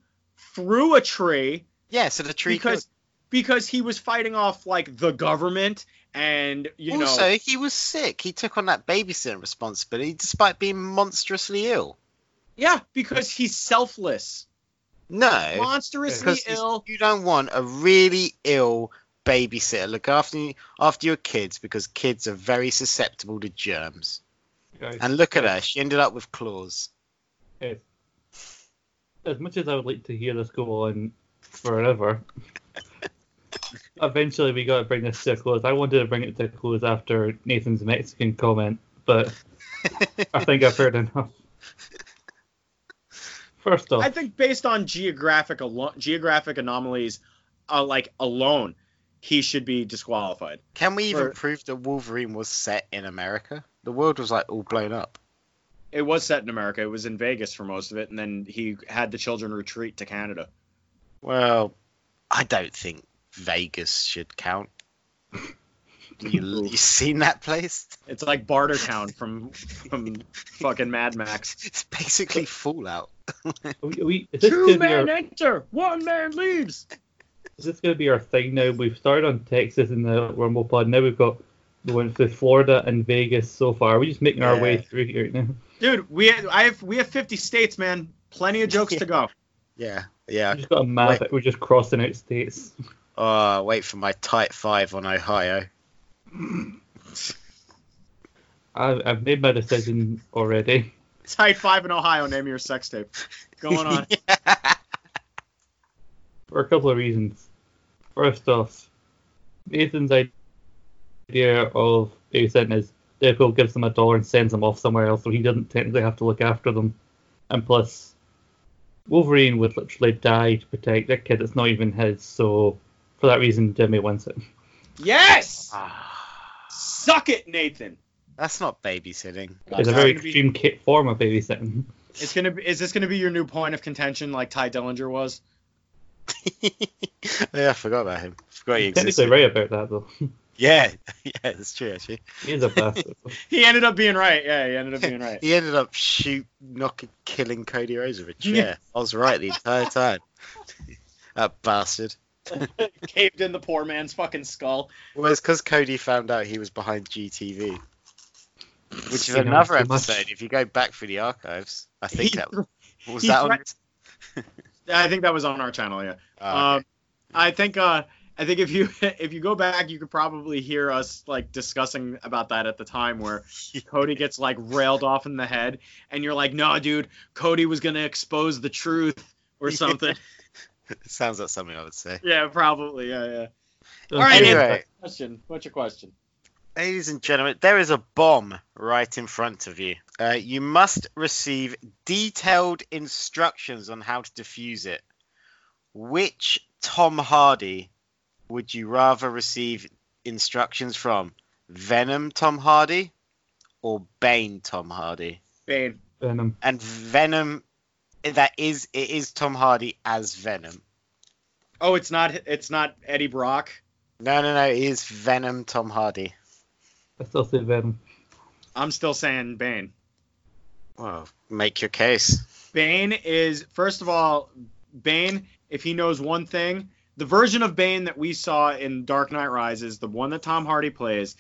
through a tree Yeah, so the tree because because he was fighting off like the government and you killed. know. Also, he was sick. He took on that babysitting responsibility despite being monstrously ill. Yeah, because he's selfless, No, monstrously ill. you don't want a really ill babysitter look after after your kids because kids are very susceptible to germs. Guys, And look at her, she ended up with claws. guys, as much as I would like to hear this go on forever, eventually we got to bring this to a close. I wanted to bring it to a close after Nathan's Mexican comment, but I think I've heard enough. First off, I think based on geographic alo- geographic anomalies, uh, like alone, he should be disqualified. Can we even For- prove that Wolverine was set in America? The world was like all blown up. It was set in America. It was in Vegas for most of it, and then he had the children retreat to Canada. Well, I don't think Vegas should count. You, you seen that place? It's like Bartertown from from fucking Mad Max. It's basically Fallout. are we, are we, is this going our enter, one man leaves. Is this going to be our thing now? We've started on Texas in the Rumble Pod. Now we've got we went through Florida and Vegas so far. We're we just making our way through here now? Dude, we have, I have we have 50 states, man. Plenty of jokes to go. Yeah, yeah. We just got a map. Wait. that We're just crossing out states. Oh, wait for my tight five on Ohio. I, I've made my decision already. Tight five in Ohio. Name your sex tape. Going on. For a couple of reasons. First off, Nathan's idea of babysitting is Deadpool gives them a dollar and sends them off somewhere else, so he doesn't technically have to look after them. And plus, Wolverine would literally die to protect a kid that's not even his, so for that reason, Jimmy wins it. Yes. Ah, Suck it, Nathan. That's not babysitting. It's a very gonna be- extreme ki- form of babysitting. It's gonna be. Is this gonna be your new point of contention, like Ty Dillinger was? yeah, I forgot about him. Forgot he He's technically existed. right about that, though. Yeah, yeah, that's true actually. he is a bastard. He ended up being right. Yeah, he ended up being right. He ended up shoot, knocking, killing Cody Rhodes with a chair. Yeah. I was right the entire time. that bastard. Caved in the poor man's fucking skull. Well, it's because Cody found out he was behind GTV. Which is You another too much. episode. If you go back through the archives, I think He that thre- was he that on. Threat- I think that was on our channel. Yeah. Oh, Um, I think uh, I think if you if you go back, you could probably hear us like discussing about that at the time where Cody gets like railed off in the head, and you're like, no, dude, Cody was gonna expose the truth or something. it sounds like something I would say. yeah, probably. Yeah, yeah. So All right, Anyway. Question. What's your question? Ladies and gentlemen, there is a bomb right in front of you. Uh, you must receive detailed instructions on how to defuse it. Which Tom Hardy would you rather receive instructions from? Venom Tom Hardy or Bane Tom Hardy? Bane. Venom. And Venom, that is, it is Tom Hardy as Venom. Oh, it's not. It's not Eddie Brock. No, no, no, it is Venom Tom Hardy. I still say Venom. I'm still saying Bane. Well, make your case. Bane is first of all, Bane. If he knows one thing, the version of Bane that we saw in Dark Knight Rises, the one that Tom Hardy plays,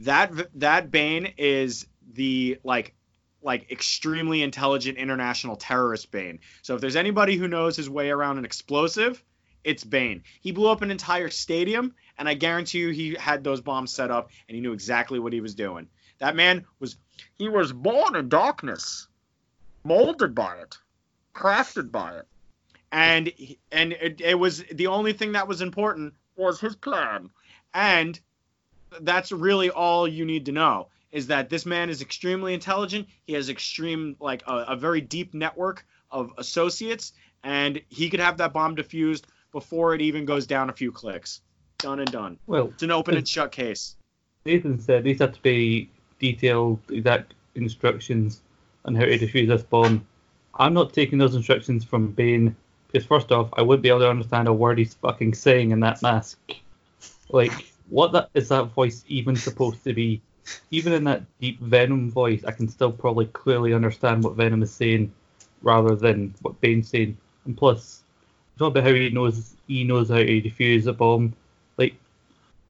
that that Bane is the like like extremely intelligent international terrorist Bane. So if there's anybody who knows his way around an explosive, it's Bane. He blew up an entire stadium, and I guarantee you he had those bombs set up and he knew exactly what he was doing. That man was he was born in darkness, molded by it, crafted by it, And, and it, it was the only thing that was important was his plan, and that's really all you need to know is that this man is extremely intelligent. He has extreme like a, a very deep network of associates, and he could have that bomb defused before it even goes down a few clicks. Done and done. Well, It's an open and shut case. Nathan said these have to be detailed, exact instructions on how to defuse this bomb. I'm not taking those instructions from Bane because first off, I wouldn't be able to understand a word he's fucking saying in that mask. Like, what that is that voice even supposed to be? Even in that deep Venom voice, I can still probably clearly understand what Venom is saying, rather than what Bane's saying. And plus, talk about how he knows he knows how to defuse a bomb.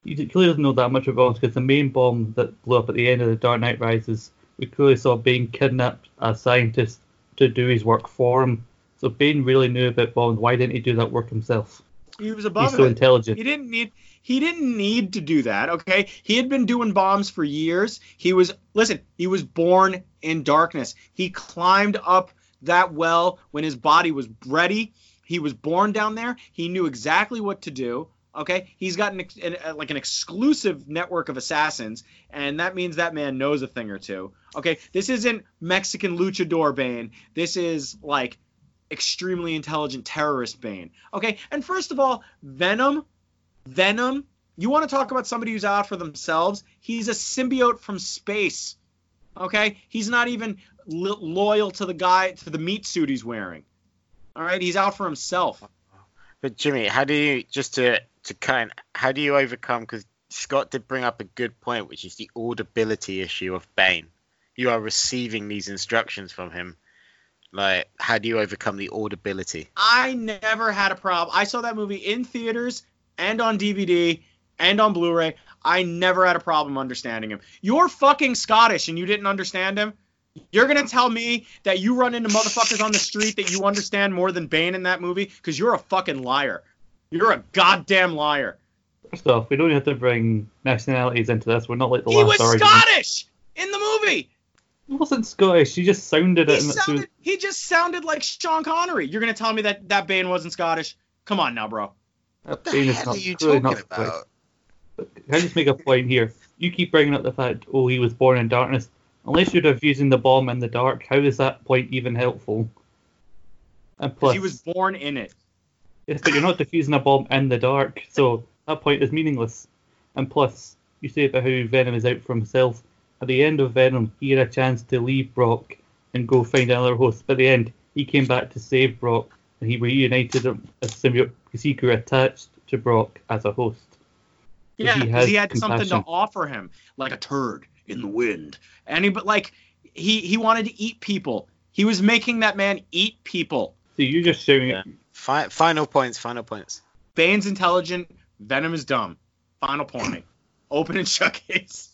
He clearly doesn't know that much about bombs because the main bomb that blew up at the end of the Dark Knight Rises, we clearly saw Bane kidnapped a scientist to do his work for him. So Bane really knew about bombs. Why didn't he do that work himself? He was above He's so it. intelligent. He didn't need he didn't need to do that, okay? He had been doing bombs for years. He was listen, he was born in darkness. He climbed up that well when his body was ready. He was born down there. He knew exactly what to do. Okay, he's got an, an uh, like an exclusive network of assassins, and that means that man knows a thing or two. Okay, this isn't Mexican luchador Bane. This is like extremely intelligent terrorist Bane. Okay, and first of all, Venom, Venom. You want to talk about somebody who's out for themselves? He's a symbiote from space. Okay, he's not even lo- loyal to the guy to the meat suit he's wearing. All right, he's out for himself. But Jimmy, how do you just to to kind how do you overcome? Because Scott did bring up a good point, which is the audibility issue of Bane. You are receiving these instructions from him. Like, how do you overcome the audibility? I never had a problem. I saw that movie in theaters and on DVD and on Blu-ray. I never had a problem understanding him. You're fucking Scottish and you didn't understand him. You're gonna tell me that you run into motherfuckers on the street that you understand more than Bane in that movie? Because you're a fucking liar. You're a goddamn liar. First off, we don't have to bring nationalities into this. We're not like the He last He was argument. Scottish in the movie. He wasn't Scottish. He just sounded He it. and that's who- sounded, he just sounded like Sean Connery. You're gonna tell me that that Bane wasn't Scottish? Come on now, bro. that What the Bane is hell not- are you clearly talking not Scottish. about? Can I just make a point here? You keep bringing up the fact, oh, he was born in darkness. Unless you're defusing the bomb in the dark, how is that point even helpful? And plus, he was born in it. yes, but you're not defusing a bomb in the dark, so that point is meaningless. And plus, you say about how Venom is out for himself. At the end of Venom, he had a chance to leave Brock and go find another host. But at the end, he came back to save Brock, and he reunited him as symbiote because he grew attached to Brock as a host. Yeah, because has he had something to offer him, like a turd in the wind. And he, but like, he he wanted to eat people. He was making that man eat people. So you're just shouting Yeah. it. Fi- final points. Final points. Bane's intelligent. Venom is dumb. Final point. Open and shut case.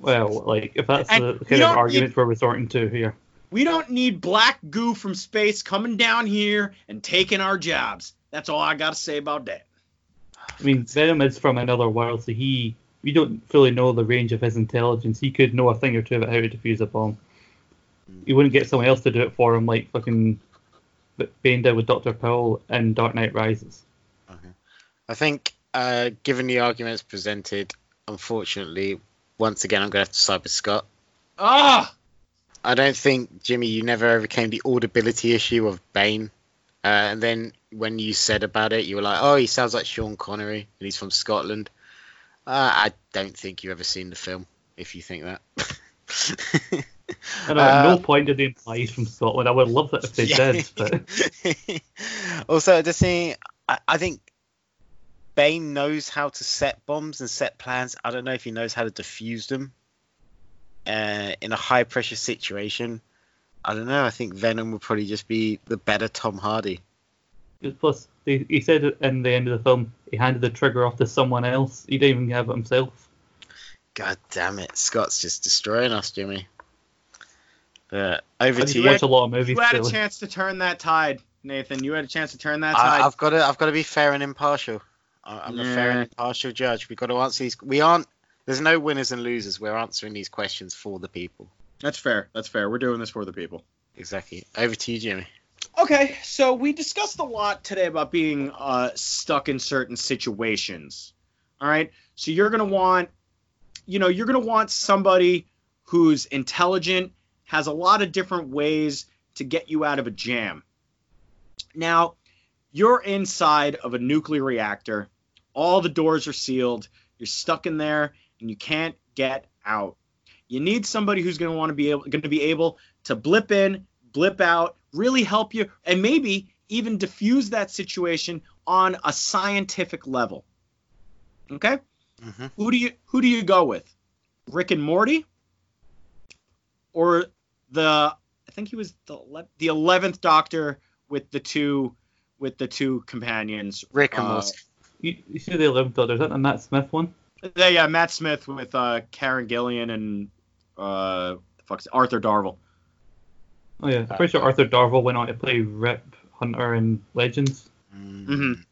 Well, like if that's And the kind of argument need- we're resorting to here. We don't need black goo from space coming down here and taking our jobs. That's all I got to say about that. I mean, Venom is from another world, so he we don't fully know the range of his intelligence. He could know a thing or two about how to defuse a bomb. He wouldn't get someone else to do it for him, like fucking Bane did with Doctor Powell in Dark Knight Rises. I think, uh, given the arguments presented, unfortunately, once again, I'm going to have to side with Scott. Ah, I don't think, Jimmy, you never overcame the audibility issue of Bane. Uh, and then when you said about it, you were like, oh, he sounds like Sean Connery and he's from Scotland. Uh, I don't think you've ever seen the film, if you think that. And at Uh, no point did they imply he's from Scotland. I would love it if they Yeah. did, but also, the thing, I, I think Bane knows how to set bombs and set plans. I don't know if he knows how to defuse them uh, in a high pressure situation. I don't know. I think Venom would probably just be the better Tom Hardy. Plus they, he said it in the end of the film he handed the trigger off to someone else. He didn't even have it himself. God damn it, Scott's just destroying us, Jimmy. But over I to you. watch a lot of movies. you had a chance to turn that tide, Nathan. You had a chance to turn that I, tide. I've got to, I've got to be fair and impartial. I- I'm a fair and impartial judge. We've got to answer these. We aren't. There's no winners and losers. We're answering these questions for the people. That's fair. That's fair. We're doing this for the people. Exactly. Over to you, Jimmy. Okay, so we discussed a lot today about being uh, stuck in certain situations. All right, so you're gonna want, you know, you're gonna want somebody who's intelligent, has a lot of different ways to get you out of a jam. Now, you're inside of a nuclear reactor. All the doors are sealed. You're stuck in there, and you can't get out. You need somebody who's going to want to be able, going to be able to blip in, blip out, really help you, and maybe even diffuse that situation on a scientific level. Okay, hmm who do you who do you go with? Rick and Morty, or the I think he was the ele- the eleventh Doctor with the two with the two companions. Rick and Uh, Morty. You, you see the Eleventh Doctor? Is that the Matt Smith one? Yeah, yeah, Matt Smith with uh, Karen Gillan and uh, fuck's Arthur Darvill. Oh yeah, I'm pretty sure Arthur Darvill went on to play Rip Hunter in Legends. Mm. Mhm.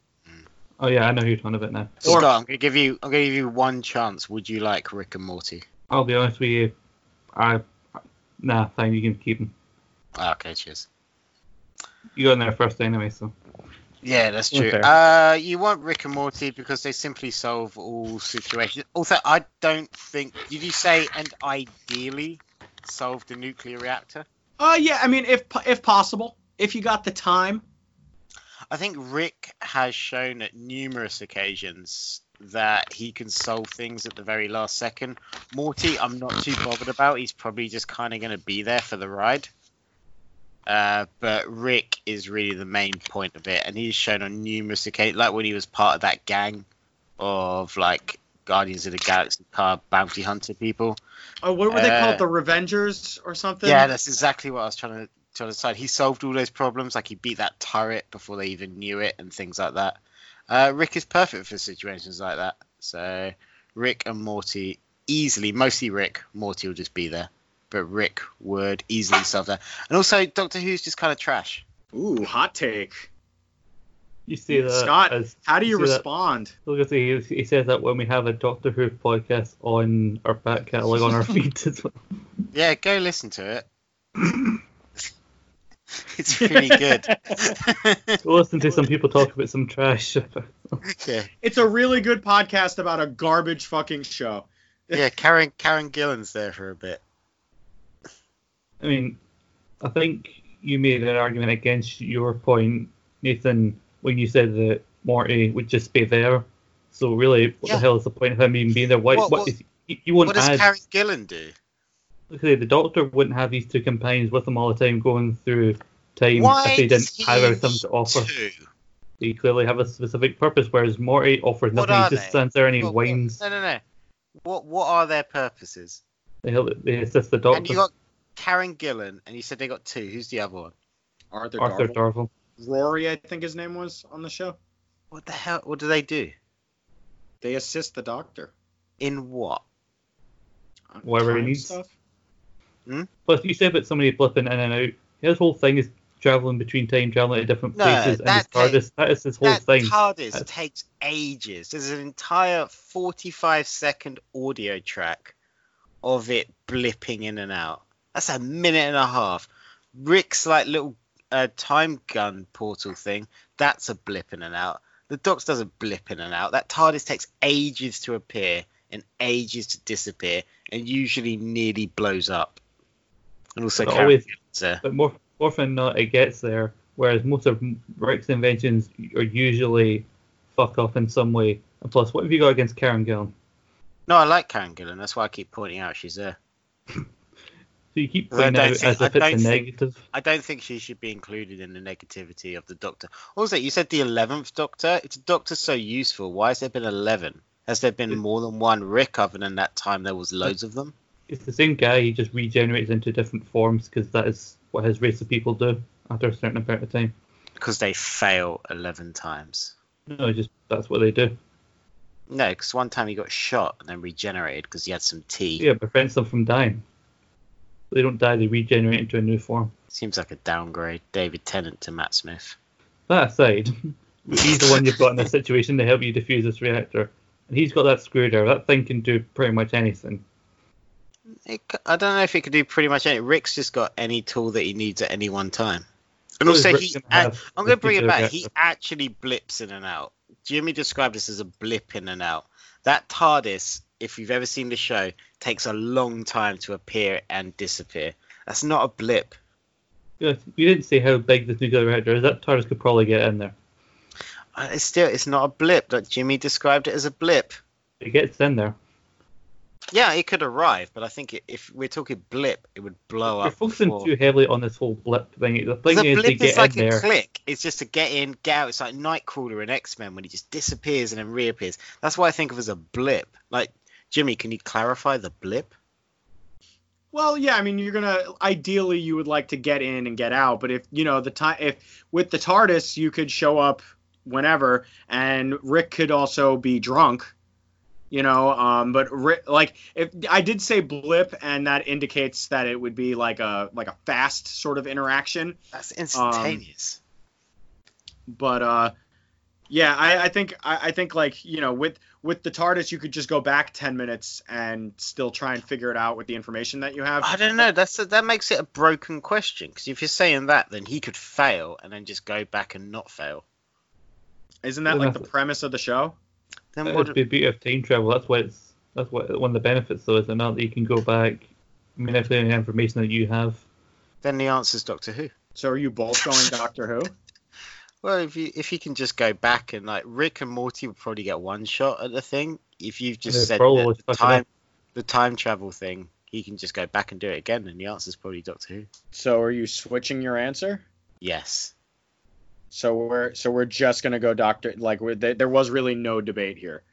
Oh yeah, I know who you're talking about now. Or- Scott, I'm gonna give you. I'm gonna give you one chance. Would you like Rick and Morty? I'll be honest with you, I nah, thank you can keep him. Ah, Okay, cheers. You got in there first anyway, so Yeah, that's true. Okay. Uh, you want Rick and Morty because they simply solve all situations. Also, I don't think. Did you say and ideally solve the nuclear reactor? Uh, yeah, I mean, if if possible, if you got the time. I think Rick has shown at numerous occasions that he can solve things at the very last second. Morty, I'm not too bothered about. He's probably just kind of going to be there for the ride. Uh, but Rick is really the main point of it, and he's shown on numerous occasions, like when he was part of that gang of like Guardians of the Galaxy car bounty hunter people. Oh, what were they Uh, called? The Revengers or something? Yeah, that's exactly what I was trying to trying to decide. He solved all those problems, like he beat that turret before they even knew it, and things like that. Uh, Rick is perfect for situations like that. So Rick and Morty easily, mostly Rick. Morty will just be there, but Rick would easily solve that. And also, Doctor Who's just kind of trash. Ooh, hot take. You see that Scott, as How do you see that- respond? I was gonna say, he, he says that when we have a Doctor Who podcast on our back catalogue on our feed as well. Yeah, go listen to it. it's really good. Go listen to some people talk about some trash. yeah, It's a really good podcast about a garbage fucking show. yeah. Karen Karen Gillan's there for a bit. I mean, I think you made an argument against your point, Nathan, when you said that Morty would just be there. So really, what Yeah. the hell is the point of him even being there? Why, What- what what- is, you, you wouldn't What does add? Karen Gillan do? Okay, the Doctor wouldn't have these two companions with him all the time, going through time Why if they didn't have everything to offer. two? They clearly have a specific purpose, whereas Morty offers What nothing. He just they? stands there and he What- what- whines. No, no, no. What what are their purposes? They, help, they assist the Doctor. And Doctor, you got Karen Gillan, and you said they got two. Who's the other one? Arthur, Arthur Darvill. Darvill. Rory, I think his name was on the show. What the hell? What do they do? They assist the doctor. In what? on Whatever he needs. Stuff. Hmm? Plus, you said about somebody blipping in and out. His whole thing is traveling between time, traveling to different No, places, and his that TARDIS. That is his whole that thing. TARDIS That's- takes ages. There's an entire 45 second audio track of it blipping in and out. That's a minute and a half. Rick's like little uh, time gun portal thing. That's a blip in and out. The Doctor does a blip in and out. That TARDIS takes ages to appear and ages to disappear, and usually nearly blows up. And also, But always-. But more, more often than not, it gets there. Whereas most of Rick's inventions are usually fuck off in some way. And plus, what have you got against Karen Gillan? No, I like Karen Gillan. That's why I keep pointing out she's there. So you keep I don't out think- as I if it's a think- negative. I don't think she should be included in the negativity of the Doctor. Also, you said the eleventh Doctor. If the Doctor's so useful, why has there been eleven? Has there been more than one Rick? Other than that time, there was loads of them. It's the same guy. He just regenerates into different forms because that is what his race of people do after a certain amount of time. Because they fail eleven times. No, just that's what they do. No, because one time he got shot and then regenerated because he had some tea. Yeah, it prevents them from dying. They don't die; they regenerate into a new form. Seems like a downgrade. David Tennant to Matt Smith. That aside, he's the one you've got in this situation to help you defuse this reactor, and he's got that screwdriver. That thing can do pretty much anything. It, c- I don't know if he could do pretty much anything. Rick's just got any tool that he needs at any one time. And What is also, he. gonna a- have I'm going to bring it nuclear back. He actually blips in and out. Jimmy described this as a blip in and out. That TARDIS, if you've ever seen the show, takes a long time to appear and disappear. That's not a blip. Yeah, you didn't say how big this nuclear reactor is. That TARDIS could probably get in there. Uh, It's still, it's not a blip. Like Jimmy described it as a blip. It gets in there. Yeah, it could arrive, but I think it, if we're talking blip, it would blow You're up. focusing before- too heavily on this whole blip thing. The thing is, blip is like a there. click. It's just to get in, get out. It's like Nightcrawler in X Men when he just disappears and then reappears. That's what I think of as a blip. Like Jimmy, can you clarify the blip? Well, yeah, I mean, you're gonna ideally you would like to get in and get out, but if you know the time, if with the TARDIS you could show up whenever, and Rick could also be drunk, you know. Um, but Rick, like, if I did say blip, and that indicates that it would be like a like a fast sort of interaction. That's instantaneous. But uh, yeah, I, I think I, I think like you know with with the TARDIS you could just go back ten minutes and still try and figure it out with the information that you have. I don't know. That's a, that makes it a broken question. Because if you're saying that, then he could fail and then just go back and not fail. Isn't that Well, like the premise of the show? Then That what? is the beauty of time travel. That's why it's that's what one of the benefits though is the amount that you can go back, manipulate the information that you have. Then the answer's Doctor Who. So are you both going Doctor Who? Well, if you if you can just go back and like Rick and Morty would probably get one shot at the thing. If you've just They're said probably that the time up. the time travel thing, he can just go back and do it again, and the answer's probably Doctor Who. So are you switching your answer? Yes. So we're so we're just gonna go Doctor like we're, there, there was really no debate here.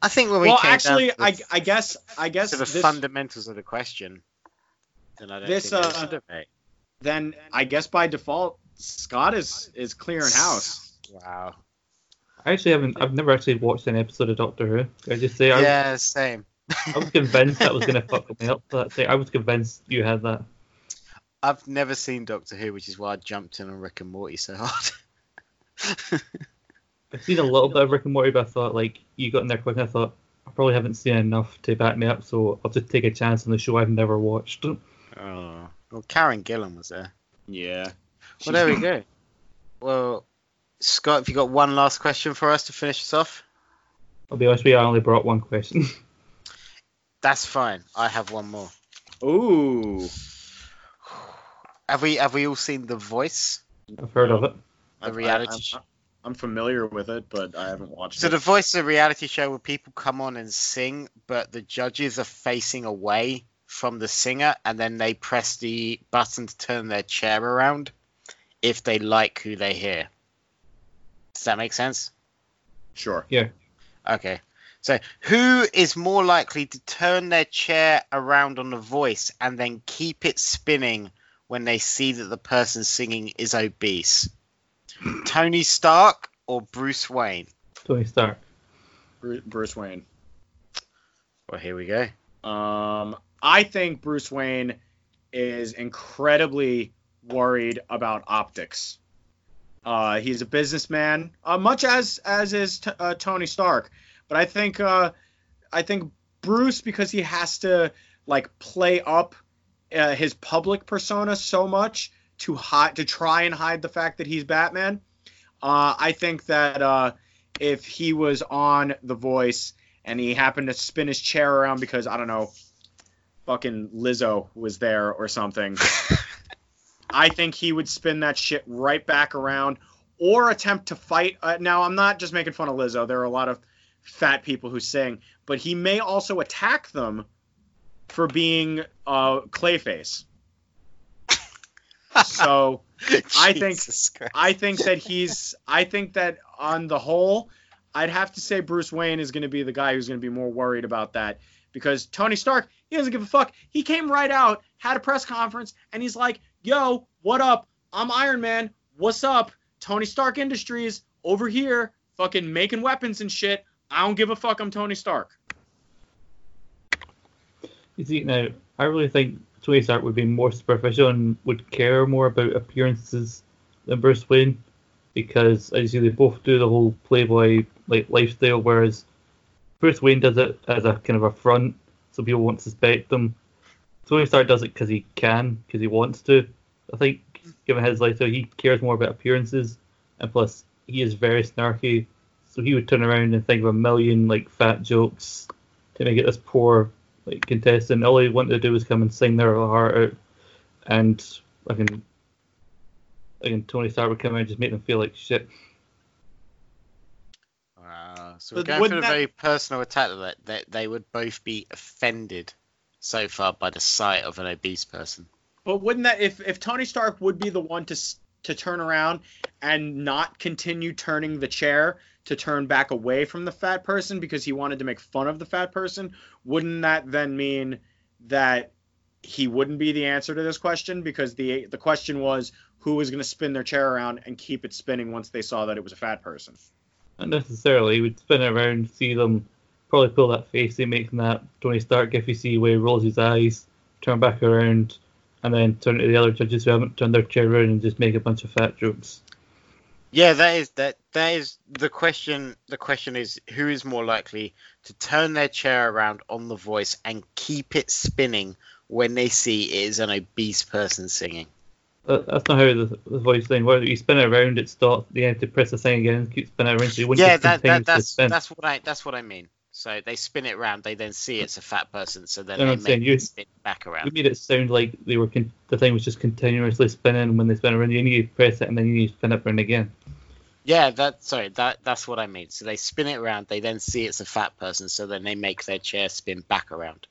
I think when we Well, came actually, down to I the, I guess I guess to the this, fundamentals of the question, then I don't This, think uh, a debate. then I guess by default Scott is is clearing house. Wow. I actually haven't. I've never actually watched an episode of Doctor Who. Can I just say I, Yeah, same. I was convinced that was going to fuck me up. That day. I was convinced you had that. I've never seen Doctor Who, which is why I jumped in on Rick and Morty so hard. I've seen a little bit of Rick and Morty, but I thought like you got in there quick. and I thought I probably haven't seen enough to back me up, so I'll just take a chance on the show I've never watched. oh. Well, Karen Gillan was there. Yeah. Well, there we go. Well, Scott, have you got one last question for us to finish us off? I'll be honest with you, I only brought one question. That's fine. I have one more. Ooh. Have we have we all seen The Voice? I've heard of it. The I- reality I'm, show. I'm familiar with it, but I haven't watched So it. So The Voice is a reality show where people come on and sing, but the judges are facing away from the singer, and then they press the button to turn their chair around if they like who they hear. Does that make sense? Sure. Yeah. Okay. So, who is more likely to turn their chair around on the voice and then keep it spinning when they see that the person singing is obese? Tony Stark or Bruce Wayne? Tony Stark. Bruce Wayne. Well, here we go. Um, I think Bruce Wayne is incredibly worried about optics. Uh, he's a businessman, uh, much as as is t- uh, Tony Stark. But I think uh, I think Bruce because he has to like play up uh, his public persona so much to hide to try and hide the fact that he's Batman. Uh, I think that uh, if he was on The Voice and he happened to spin his chair around because I don't know, fucking Lizzo was there or something, I think he would spin that shit right back around or attempt to fight. Uh, now I'm not just making fun of Lizzo. There are a lot of fat people who sing, but he may also attack them for being uh, Clayface. So I think-. I think that he's. I think that on the whole, I'd have to say Bruce Wayne is going to be the guy who's going to be more worried about that because Tony Stark, he doesn't give a fuck. He came right out, had a press conference, and he's like, "Yo, what up? I'm Iron Man. What's up? Tony Stark Industries over here, fucking making weapons and shit. I don't give a fuck. I'm Tony Stark." You see, now I really think Tony Stark would be more superficial and would care more about appearances than Bruce Wayne, because as you see, they both do the whole playboy like lifestyle, whereas Bruce Wayne does it as a kind of a front, so people won't suspect them. Tony Stark does it because he can, because he wants to. I think, given his lifestyle, he cares more about appearances, and plus he is very snarky, so he would turn around and think of a million like fat jokes to make it this poor like contestant. All he wanted to do was come and sing their heart out, and I can, I can Tony Stark would come out and just make them feel like shit. Wow. So we're But going wouldn't for a that- very personal attack that, that they would both be offended so far by the sight of an obese person. But wouldn't that if if Tony Stark would be the one to to turn around and not continue turning the chair to turn back away from the fat person because he wanted to make fun of the fat person, wouldn't that then mean that he wouldn't be the answer to this question because the the question was who was going to spin their chair around and keep it spinning once they saw that it was a fat person. Not necessarily. He would spin it around, see them, probably pull that face he makes in that Tony Stark if you see where he rolls his eyes, turn back around, and then turn to the other judges who haven't turned their chair around and just make a bunch of fat jokes. Yeah, that is that that is the question. The question is who is more likely to turn their chair around on the voice and keep it spinning when they see it is an obese person singing. That, that's not how the, the voice thing works. You spin it around, it stops. You have to press the thing again, keep spinning around. So you Yeah, that, that that's that's what I that's what I mean. So they spin it around, they then see it's a fat person, so then No, they I'm make you- it spin back around. around. made it sound like they were con- the thing was just continuously spinning. When they spin around, you need to press it and then you need to spin it around again. Yeah, that sorry, that that's what I mean. So they spin it around, they then see it's a fat person, so then they make their chair spin back around.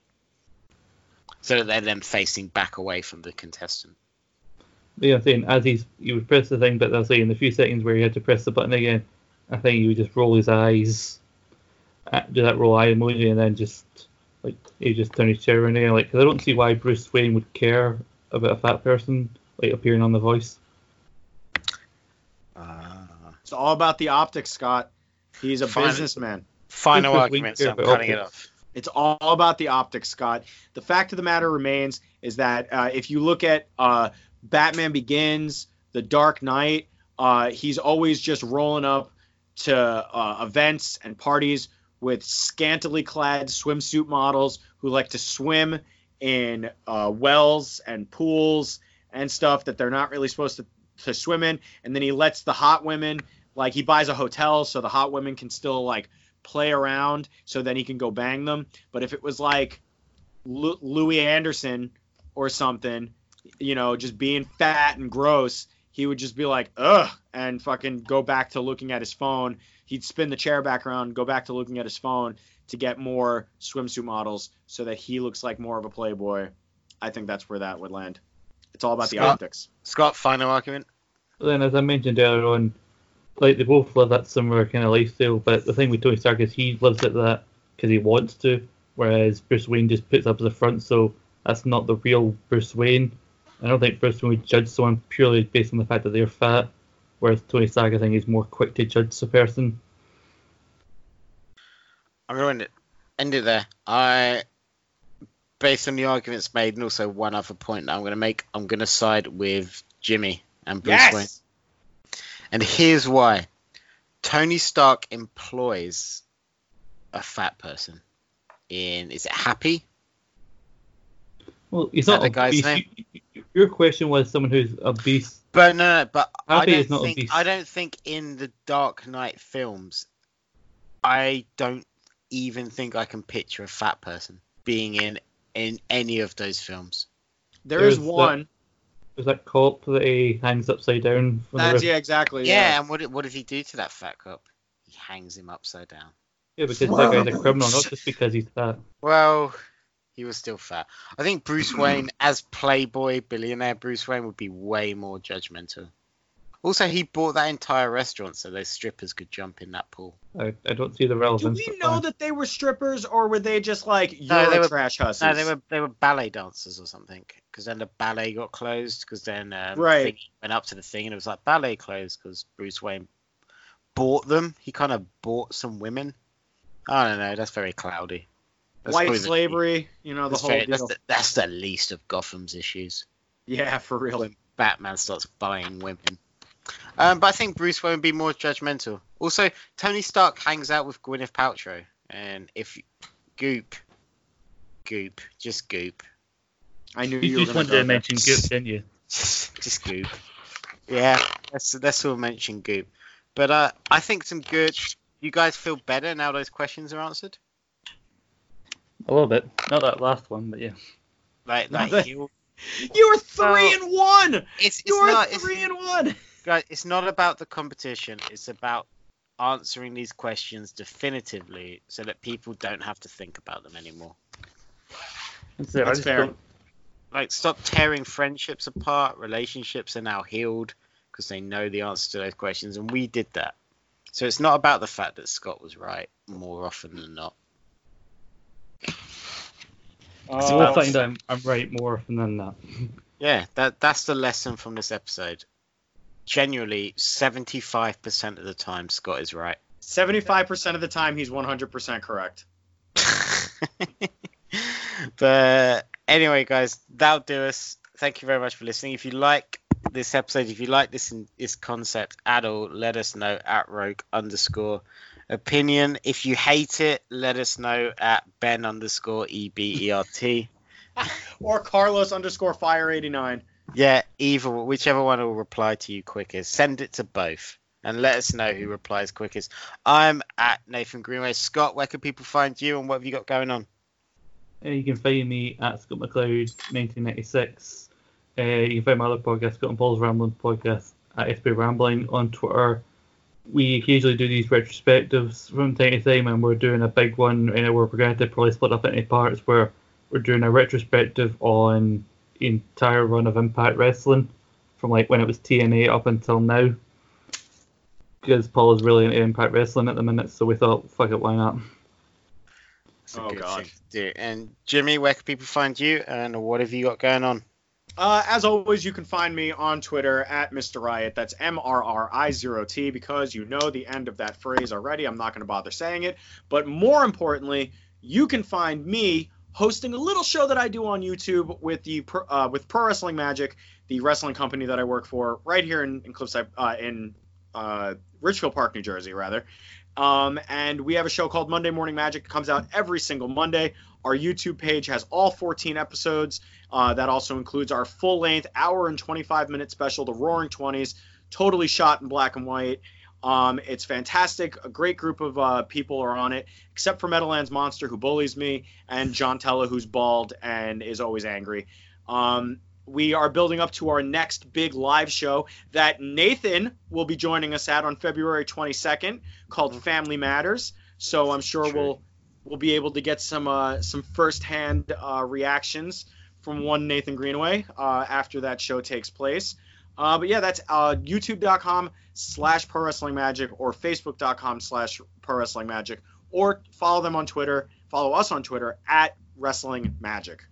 So that they're then facing back away from the contestant. Yeah, I'm saying as he's you would press the thing, but I'll say in the few seconds where you had to press the button again, I think he would just roll his eyes, do that roll eye emoji, and then just like he just turn his chair around again. I don't see why Bruce Wayne would care about a fat person like appearing on The Voice. Ah. It's all about the optics, Scott. He's a Fine. businessman. Final argument, so I'm about cutting it off. It's all about the optics, Scott. The fact of the matter remains is that uh, if you look at uh, Batman Begins, The Dark Knight, uh, he's always just rolling up to uh, events and parties with scantily clad swimsuit models who like to swim in uh, wells and pools and stuff that they're not really supposed to, to swim in. And then he lets the hot women, like he buys a hotel so the hot women can still like play around so then he can go bang them. But if it was like Lu- Louie Anderson or something, you know, just being fat and gross, he would just be like, ugh, and fucking go back to looking at his phone. He'd spin the chair back around, go back to looking at his phone to get more swimsuit models so that he looks like more of a playboy. I think that's where that would land. It's all about the optics. Scott, final argument. But then, as I mentioned earlier on, like they both live that similar kind of lifestyle. But the thing with Tony Stark is he lives at that because he wants to, whereas Bruce Wayne just puts up as a front. So that's not the real Bruce Wayne. I don't think Bruce Wayne would judge someone purely based on the fact that they're fat, whereas Tony Stark I think is more quick to judge a person. I'm going to end it there. I based on the arguments made, and also one other point that I'm going to make, I'm going to side with Jimmy and Bruce Wayne. Yes. And here's why: Tony Stark employs a fat person. In is it Happy? Well, he's that not the guy's obese. name? You- you- Your question was someone who's obese. But no, no but I don't not think. I don't think in the Dark Knight films, I don't even think I can picture a fat person being in in any of those films. There is There's the- one. There's that cop that he hangs upside down. From the That's roof. yeah, exactly. Yeah, Yeah. and what did- what does he do to that fat cop? He hangs him upside down. Yeah, because that guy's a criminal, not just because he's fat. Well, he was still fat. I think Bruce Wayne, as Playboy billionaire Bruce Wayne, would be way more judgmental. Also, he bought that entire restaurant so those strippers could jump in that pool. I, I don't see the relevance. Do relevance. we know that they were strippers, or were they just like you're No, they a were- trash hussies? No, they were they were ballet dancers or something. Because then the ballet got closed. Because then um, Right. thing went up to the thing and it was like ballet closed because Bruce Wayne bought them. He kind of bought some women. I don't know. That's very cloudy. That's white probably the- slavery. You know the That's, whole very, deal. that's, the, that's the least of Gotham's issues. Yeah, for real. When Batman starts buying women. Um, but I think Bruce Wayne would be more judgmental. Also, Tony Stark hangs out with Gwyneth Paltrow, and if Goop, Goop, just Goop, I knew You, you, were just gonna wanted to mention Goop, didn't you? just Goop. Yeah, let's let's all mention Goop. But uh, I think some good. You guys feel better now those questions are answered. A little bit. Not that last one, but yeah. Like, No, like that- you- You were three Well, and one. it's it's You were not it's, three and one. guys, it's not about the competition. It's about answering these questions definitively so that people don't have to think about them anymore. That's, it. That's fair. don't- Like, stop tearing friendships apart. Relationships are now healed because they know the answer to those questions, and we did that. So it's not about the fact that Scott was right more often than not. So we'll find out I'm, I'm right more often than that. Yeah, that that's the lesson from this episode. Genuinely, seventy-five percent of the time, Scott is right. Seventy-five percent of the time, he's one hundred percent correct. but anyway, guys, that'll do us. Thank you very much for listening. If you like this episode, if you like this this concept at all, let us know at rogue underscore opinion. If you hate it, let us know at Ben underscore E B E R T. Or Carlos underscore fire eighty nine. Yeah, either whichever one will reply to you quickest. Send it to both. And let us know who replies quickest. I'm at Nathan Greenway. Scott, where can people find you and what have you got going on? Uh, you can find me at Scott McLeod 1996. Uh, you can find my other podcast, Scott and Paul's Rambling podcast, at SB Rambling on Twitter. We occasionally do these retrospectives from time to time, and we're doing a big one. And we're going to probably split up into parts where we're doing a retrospective on the entire run of Impact Wrestling from like when it was TNA up until now. Because Paul is really into Impact Wrestling at the minute, so we thought, fuck it, why not? It's Oh, God. thing to do. And Jimmy, where can people find you and what have you got going on? Uh, as always, you can find me on Twitter at Mr. Riot. That's M R R I 0 T because you know the end of that phrase already. I'm not going to bother saying it. But more importantly, you can find me hosting a little show that I do on YouTube with the uh, with Pro Wrestling Magic, the wrestling company that I work for, right here in, in Cliffside, uh, in uh, Ridgefield Park, New Jersey, rather. Um, and we have a show called Monday Morning Magic. It comes out every single Monday. Our YouTube page has all 14 episodes. Uh, that also includes our full length hour and 25 minute special, The Roaring Twenties, totally shot in black and white. Um, it's fantastic. A great group of uh, people are on it, except for Meadowlands Monster, who bullies me, and John Tella, who's bald and is always angry. Um, we are building up to our next big live show that Nathan will be joining us at on February 22nd, called Family Matters. So I'm sure we'll we'll be able to get some uh, some firsthand uh, reactions from one Nathan Greenway uh, after that show takes place. Uh, but yeah, that's uh, youtube.com slash pro wrestling magic or facebook.com slash pro wrestling magic or follow them on Twitter. Follow us on Twitter at wrestling magic.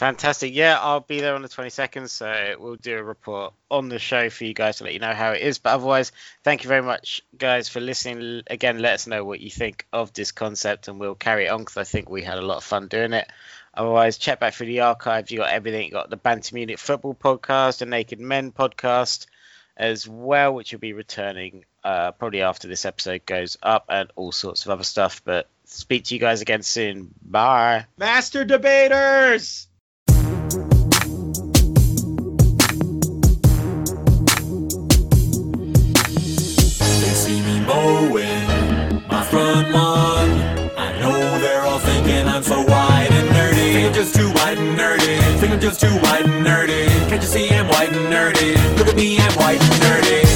Fantastic. Yeah, I'll be there on the 22nd, so we'll do a report on the show for you guys to let you know how it is. But otherwise, thank you very much, guys, for listening. Again, let us know what you think of this concept, and we'll carry it on because I think we had a lot of fun doing it. Otherwise, check back through the archive. You got everything. You got the Bantam Munich Football Podcast, the Naked Men Podcast, as well, which will be returning uh, probably after this episode goes up, and all sorts of other stuff. But speak to you guys again soon. Bye. Master debaters. Think I'm just too white and nerdy. Can't you see I'm white and nerdy? Look at me, I'm white and nerdy.